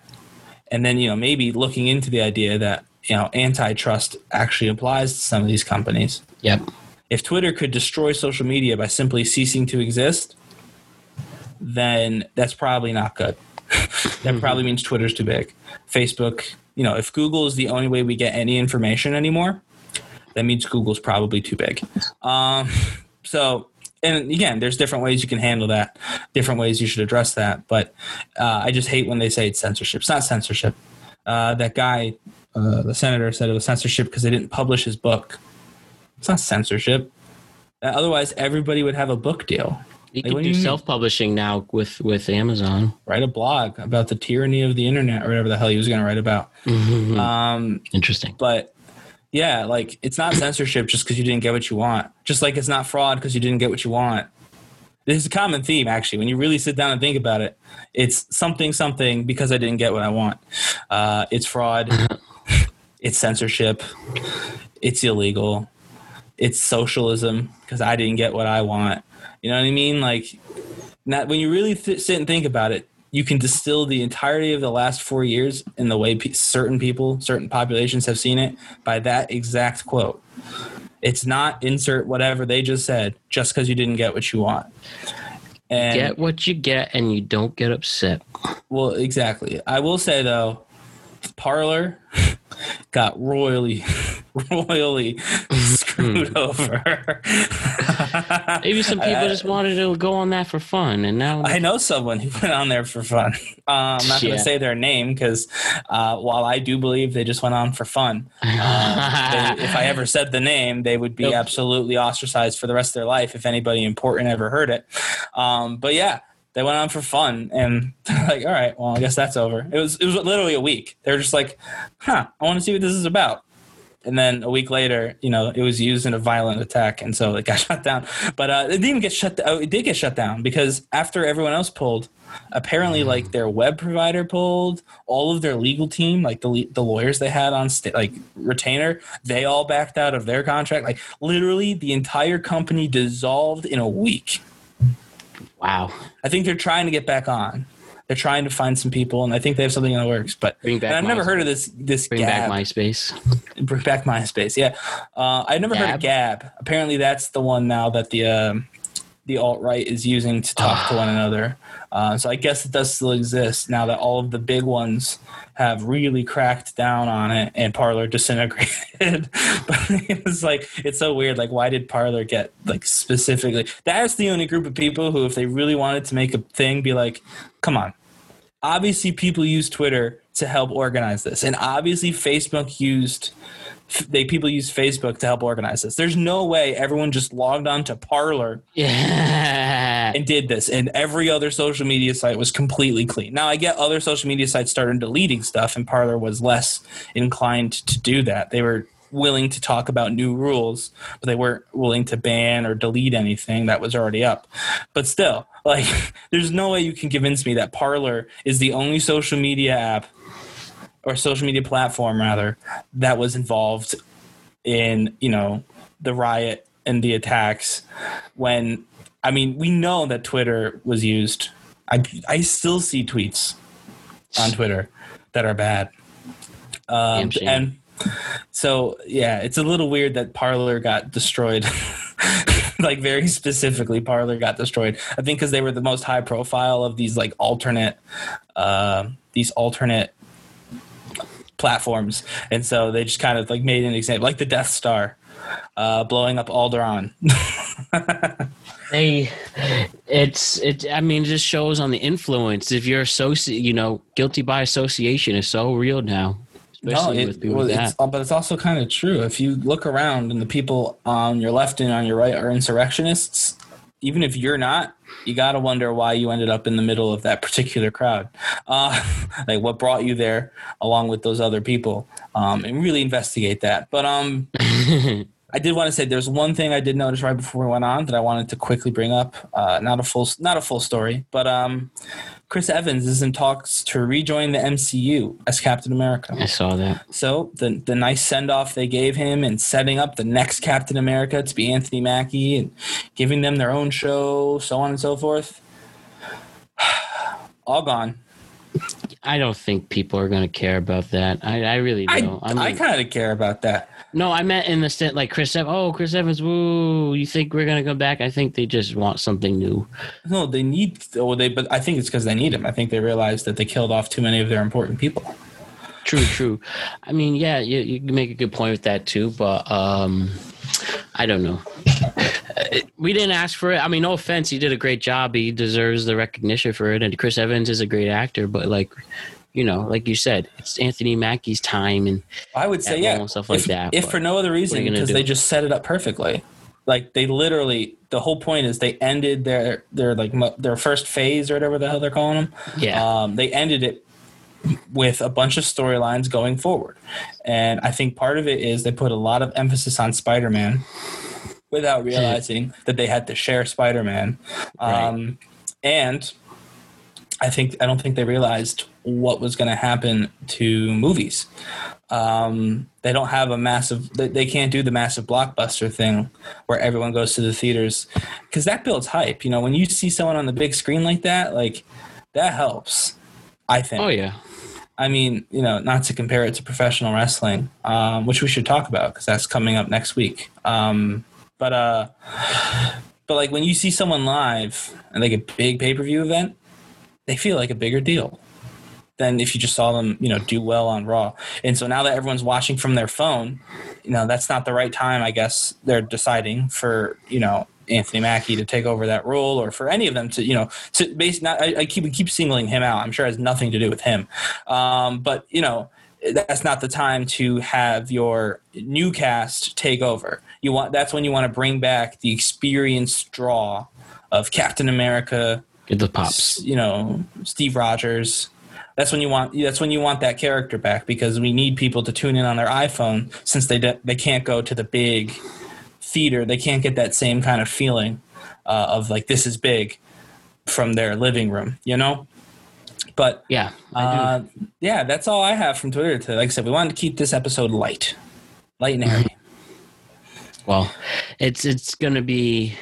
And then, you know, maybe looking into the idea that, you know, antitrust actually applies to some of these companies. Yep. If Twitter could destroy social media by simply ceasing to exist, then that's probably not good. that probably means Twitter's too big. Facebook, you know, if Google is the only way we get any information anymore, that means Google's probably too big. Um, so, and again, there's different ways you can handle that, different ways you should address that. But uh, I just hate when they say it's censorship. It's not censorship. Uh, that guy, uh, the senator, said it was censorship because they didn't publish his book. It's not censorship. Otherwise, everybody would have a book deal. You Like, could do do self publishing now with with Amazon. Write a blog about the tyranny of the internet or whatever the hell he was going to write about. Um, Interesting. but yeah, like it's not censorship just because you didn't get what you want. Just like it's not fraud because you didn't get what you want. This is a common theme, actually. When you really sit down and think about it, it's something, something because I didn't get what I want. Uh, it's fraud. it's censorship. It's illegal. It's socialism because I didn't get what I want. You know what I mean? Like, not, when you really th- sit and think about it, you can distill the entirety of the last four years in the way pe- certain people, certain populations have seen it by that exact quote. It's not insert whatever they just said just because you didn't get what you want. And Get what you get, and you don't get upset. well, exactly. I will say though, Parler got royally, royally screwed over. Maybe some people just wanted to go on that for fun, and now I know someone who went on there for fun. Uh, I'm not going to say their name because uh, while I do believe they just went on for fun, uh, they, if I ever said the name, they would be Nope. absolutely ostracized for the rest of their life if anybody important ever heard it. Um, but yeah, they went on for fun, and they're like, "All right, well, I guess that's over." It was it was literally a week. They're just like, "Huh, I want to see what this is about." And then a week later, you know, it was used in a violent attack, and so it got shut down. But uh, it didn't even get shut. Oh, it did get shut down because after everyone else pulled, apparently, like their web provider pulled, all of their legal team, like the the lawyers they had on like retainer, they all backed out of their contract. Like literally, the entire company dissolved in a week. wow. I think they're trying to get back on. They're trying to find some people, and I think they have something in the works. But Bring back I've never MySpace. heard of this. This Bring Gab. back MySpace. Bring back MySpace. Yeah, uh, I've never heard of Gab. Apparently, that's the one now that the um, the alt right is using to talk to one another. Uh, so I guess it does still exist now that all of the big ones have really cracked down on it, and Parler disintegrated. but it was like it's so weird. Like, why did Parler get like specifically? That's the only group of people who, if they really wanted to make a thing, be like, come on obviously people use Twitter to help organize this, and obviously Facebook used they people use Facebook to help organize this. There's no way everyone just logged on to Parler Yeah. and did this, and every other social media site was completely clean. Now I get other social media sites started deleting stuff, and Parler was less inclined to do that. They were willing to talk about new rules, but they weren't willing to ban or delete anything that was already up. But still, like, there's no way you can convince me that Parler is the only social media app or social media platform rather that was involved in you know the riot and the attacks when i mean we know that twitter was used. I i still see tweets on twitter that are bad. Um, and so yeah it's a little weird that parler got destroyed. Like very specifically parler got destroyed. I think because they were the most high profile of these like alternate uh, these alternate platforms. And so they just kind of like made an example like the death star uh, blowing up alderaan they it's it i mean it just shows on the influence. If you're associ you know guilty by association is so real now with people well, like it's, but it's also kind of true. If you look around and the people on your left and on your right are insurrectionists, even if you're not, you got to wonder why you ended up in the middle of that particular crowd. Uh, like what brought you there along with those other people, um, and really investigate that. But um, I did want to say there's one thing I did notice right before we went on that I wanted to quickly bring up. Uh, not a full, not a full story, but um, Chris Evans is in talks to rejoin the MCU as Captain America. i saw that So the the nice send off they gave him and setting up the next Captain America to be Anthony Mackie and giving them their own show, so on and so forth. All gone. i don't think people are going to care about that i, I really don't i, I, mean kind of care about that. No i meant in the sense like chris evans oh chris evans woo you think we're going to go back i think they just want something new No, they need. Well, they but I think it's because they need him. I think they realized that they killed off too many of their important people. True, true. I mean, yeah, you, you can make a good point with that too, but um, I don't know. We didn't ask for it. I mean, no offense, he did a great job. He deserves the recognition for it, and Chris Evans is a great actor. But like, you know, like you said, it's Anthony Mackie's time, and I would say yeah, stuff like if, that, If for no other reason, because they just set it up perfectly. like they literally the whole point is they ended their their like their first phase or whatever the hell they're calling them. Yeah. Um, they ended it with a bunch of storylines going forward, and I think part of it is they put a lot of emphasis on Spider Man without realizing that they had to share Spider Man, um, and I think I don't think they realized what was going to happen to movies. Um, they don't have a massive. They, they can't do the massive blockbuster thing where everyone goes to the theaters because that builds hype. You know, when you see someone on the big screen like that, like that helps. I think. Oh yeah. I mean, you know, not to compare it to professional wrestling, um, which we should talk about because that's coming up next week. Um, but uh, but like when you see someone live and like a big pay per view event, they feel like a bigger deal than if you just saw them, you know, do well on Raw. And so now that everyone's watching from their phone, you know, that's not the right time. I guess they're deciding for you know Anthony Mackie to take over that role, or for any of them to, you know, to base. Not, I, I keep keep singling him out. I'm sure has nothing to do with him, um, but you know, that's not the time to have your new cast take over. You want that's when you want to bring back the experienced draw of Captain America, Get the pops. you know, Steve Rogers. That's when you want. That's when you want that character back because we need people to tune in on their iPhone since they de- they can't go to the big theater. They can't get that same kind of feeling uh, of like this is big from their living room. You know. But Yeah. Uh, yeah, that's all I have from Twitter. To like I said, we wanted to keep this episode light, light and airy. Well, it's it's gonna be.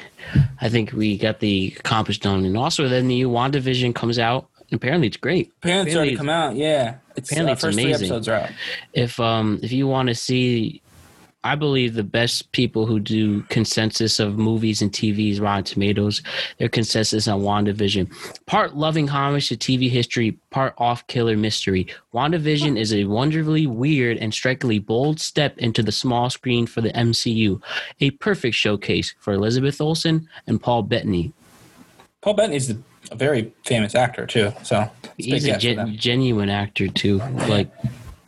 I think we got the accomplished done, and also then the new WandaVision comes out. Apparently, it's great. Parents already come out. Yeah, it's apparently uh, it's first three amazing. episodes are out. If um if you want to see, I believe the best people who do consensus of movies and TVs, Rotten Tomatoes, their consensus on WandaVision. Part loving homage to TV history, part off killer mystery. WandaVision is a wonderfully weird and strikingly bold step into the small screen for the MCU. A perfect showcase for Elizabeth Olsen and Paul Bettany. Paul Bettany's a, a very famous actor too. So He's a catch for them. gen- genuine actor too. Like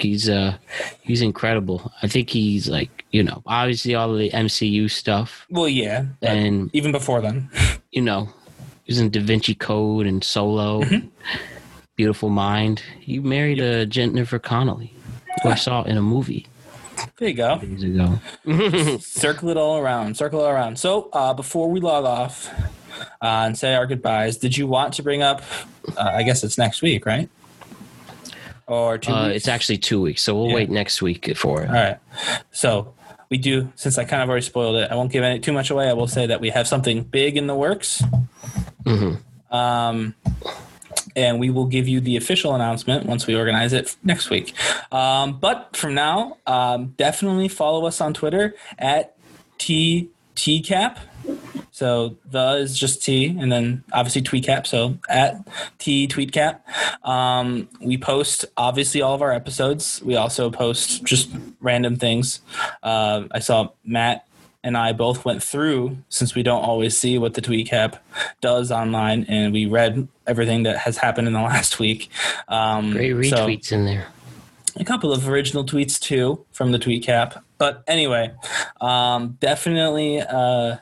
he's uh he's incredible. I think he's like you know obviously all of the MCU stuff Well, yeah, and even before then, you know he's in Da Vinci Code and Solo, Mm-hmm. Beautiful Mind. You married a Jennifer Connelly, who I saw in a movie there you go. ago. Circle it all around. Circle it all around. So uh, before we log off uh, and say our goodbyes, did you want to bring up? Uh, I guess it's next week, right? Or two Uh, weeks? it's actually two weeks, so we'll Yeah. wait next week for it. All right. So we do, since I kind of already spoiled it, I won't give any too much away. I will say that we have something big in the works. Um, and we will give you the official announcement once we organize it next week. Um, but from now, um, definitely follow us on Twitter at TTCap. So the is just T, and then obviously tweetcap. So at T tweetcap. Um, we post obviously all of our episodes. We also post just random things. Uh, I saw Matt and I both went through since we don't always see what the tweetcap does online, and we read everything that has happened in the last week. Um, Great so- retweets in there. a couple of original tweets too from the tweet cap. But anyway, um, definitely uh,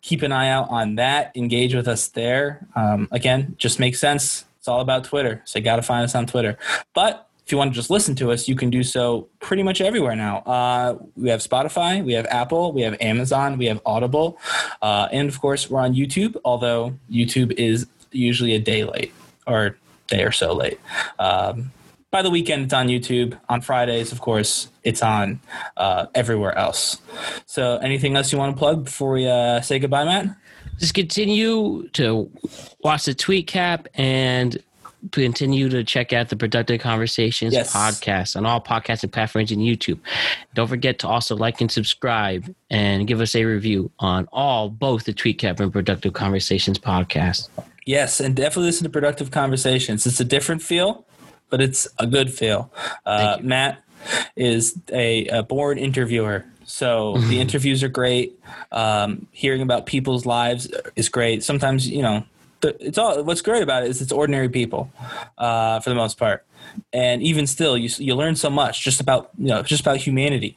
keep an eye out on that. Engage with us there. Um, again, just makes sense. It's all about Twitter, so you got to find us on Twitter. But if you want to just listen to us, you can do so pretty much everywhere now. Uh, we have Spotify, we have Apple, we have Amazon, we have Audible, uh, and of course, we're on YouTube. Although YouTube is usually a day late or day or so late. Um, by the weekend, it's on YouTube. On Fridays, of course, it's on uh, everywhere else. So, anything else you want to plug before we uh, say goodbye, Matt? just continue to watch the tweet cap and continue to check out the productive conversations Yes. podcast on all podcasting platforms and youtube don't forget to also like and subscribe and give us a review on all both the tweet cap and productive conversations podcast Yes, and definitely listen to Productive Conversations. It's a different feel, but it's a good feel. Uh, Matt is a, a born interviewer. So the interviews are great. Um, hearing about people's lives is great. Sometimes, you know, it's all. What's great about it is it's ordinary people, uh, for the most part, and even still, you you learn so much just about you know just about humanity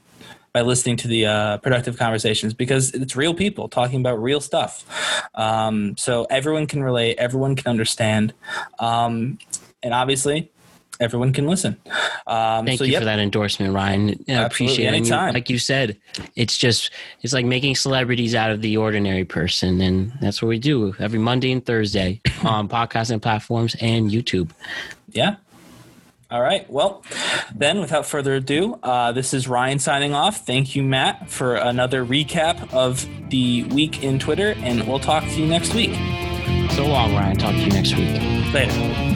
by listening to the uh, productive conversations because it's real people talking about real stuff. Um, so everyone can relate, everyone can understand, um, and obviously everyone can listen. Um, Thank so you yep, for that endorsement, Ryan. I appreciate it. You- like you said, it's just it's like making celebrities out of the ordinary person, and that's what we do every Monday and Thursday on podcasting platforms and YouTube. Yeah. All right. Well, then, without further ado, uh, this is Ryan signing off. Thank you, Matt, for another recap of the week in Twitter, and we'll talk to you next week. So long, Ryan. Talk to you next week. Later.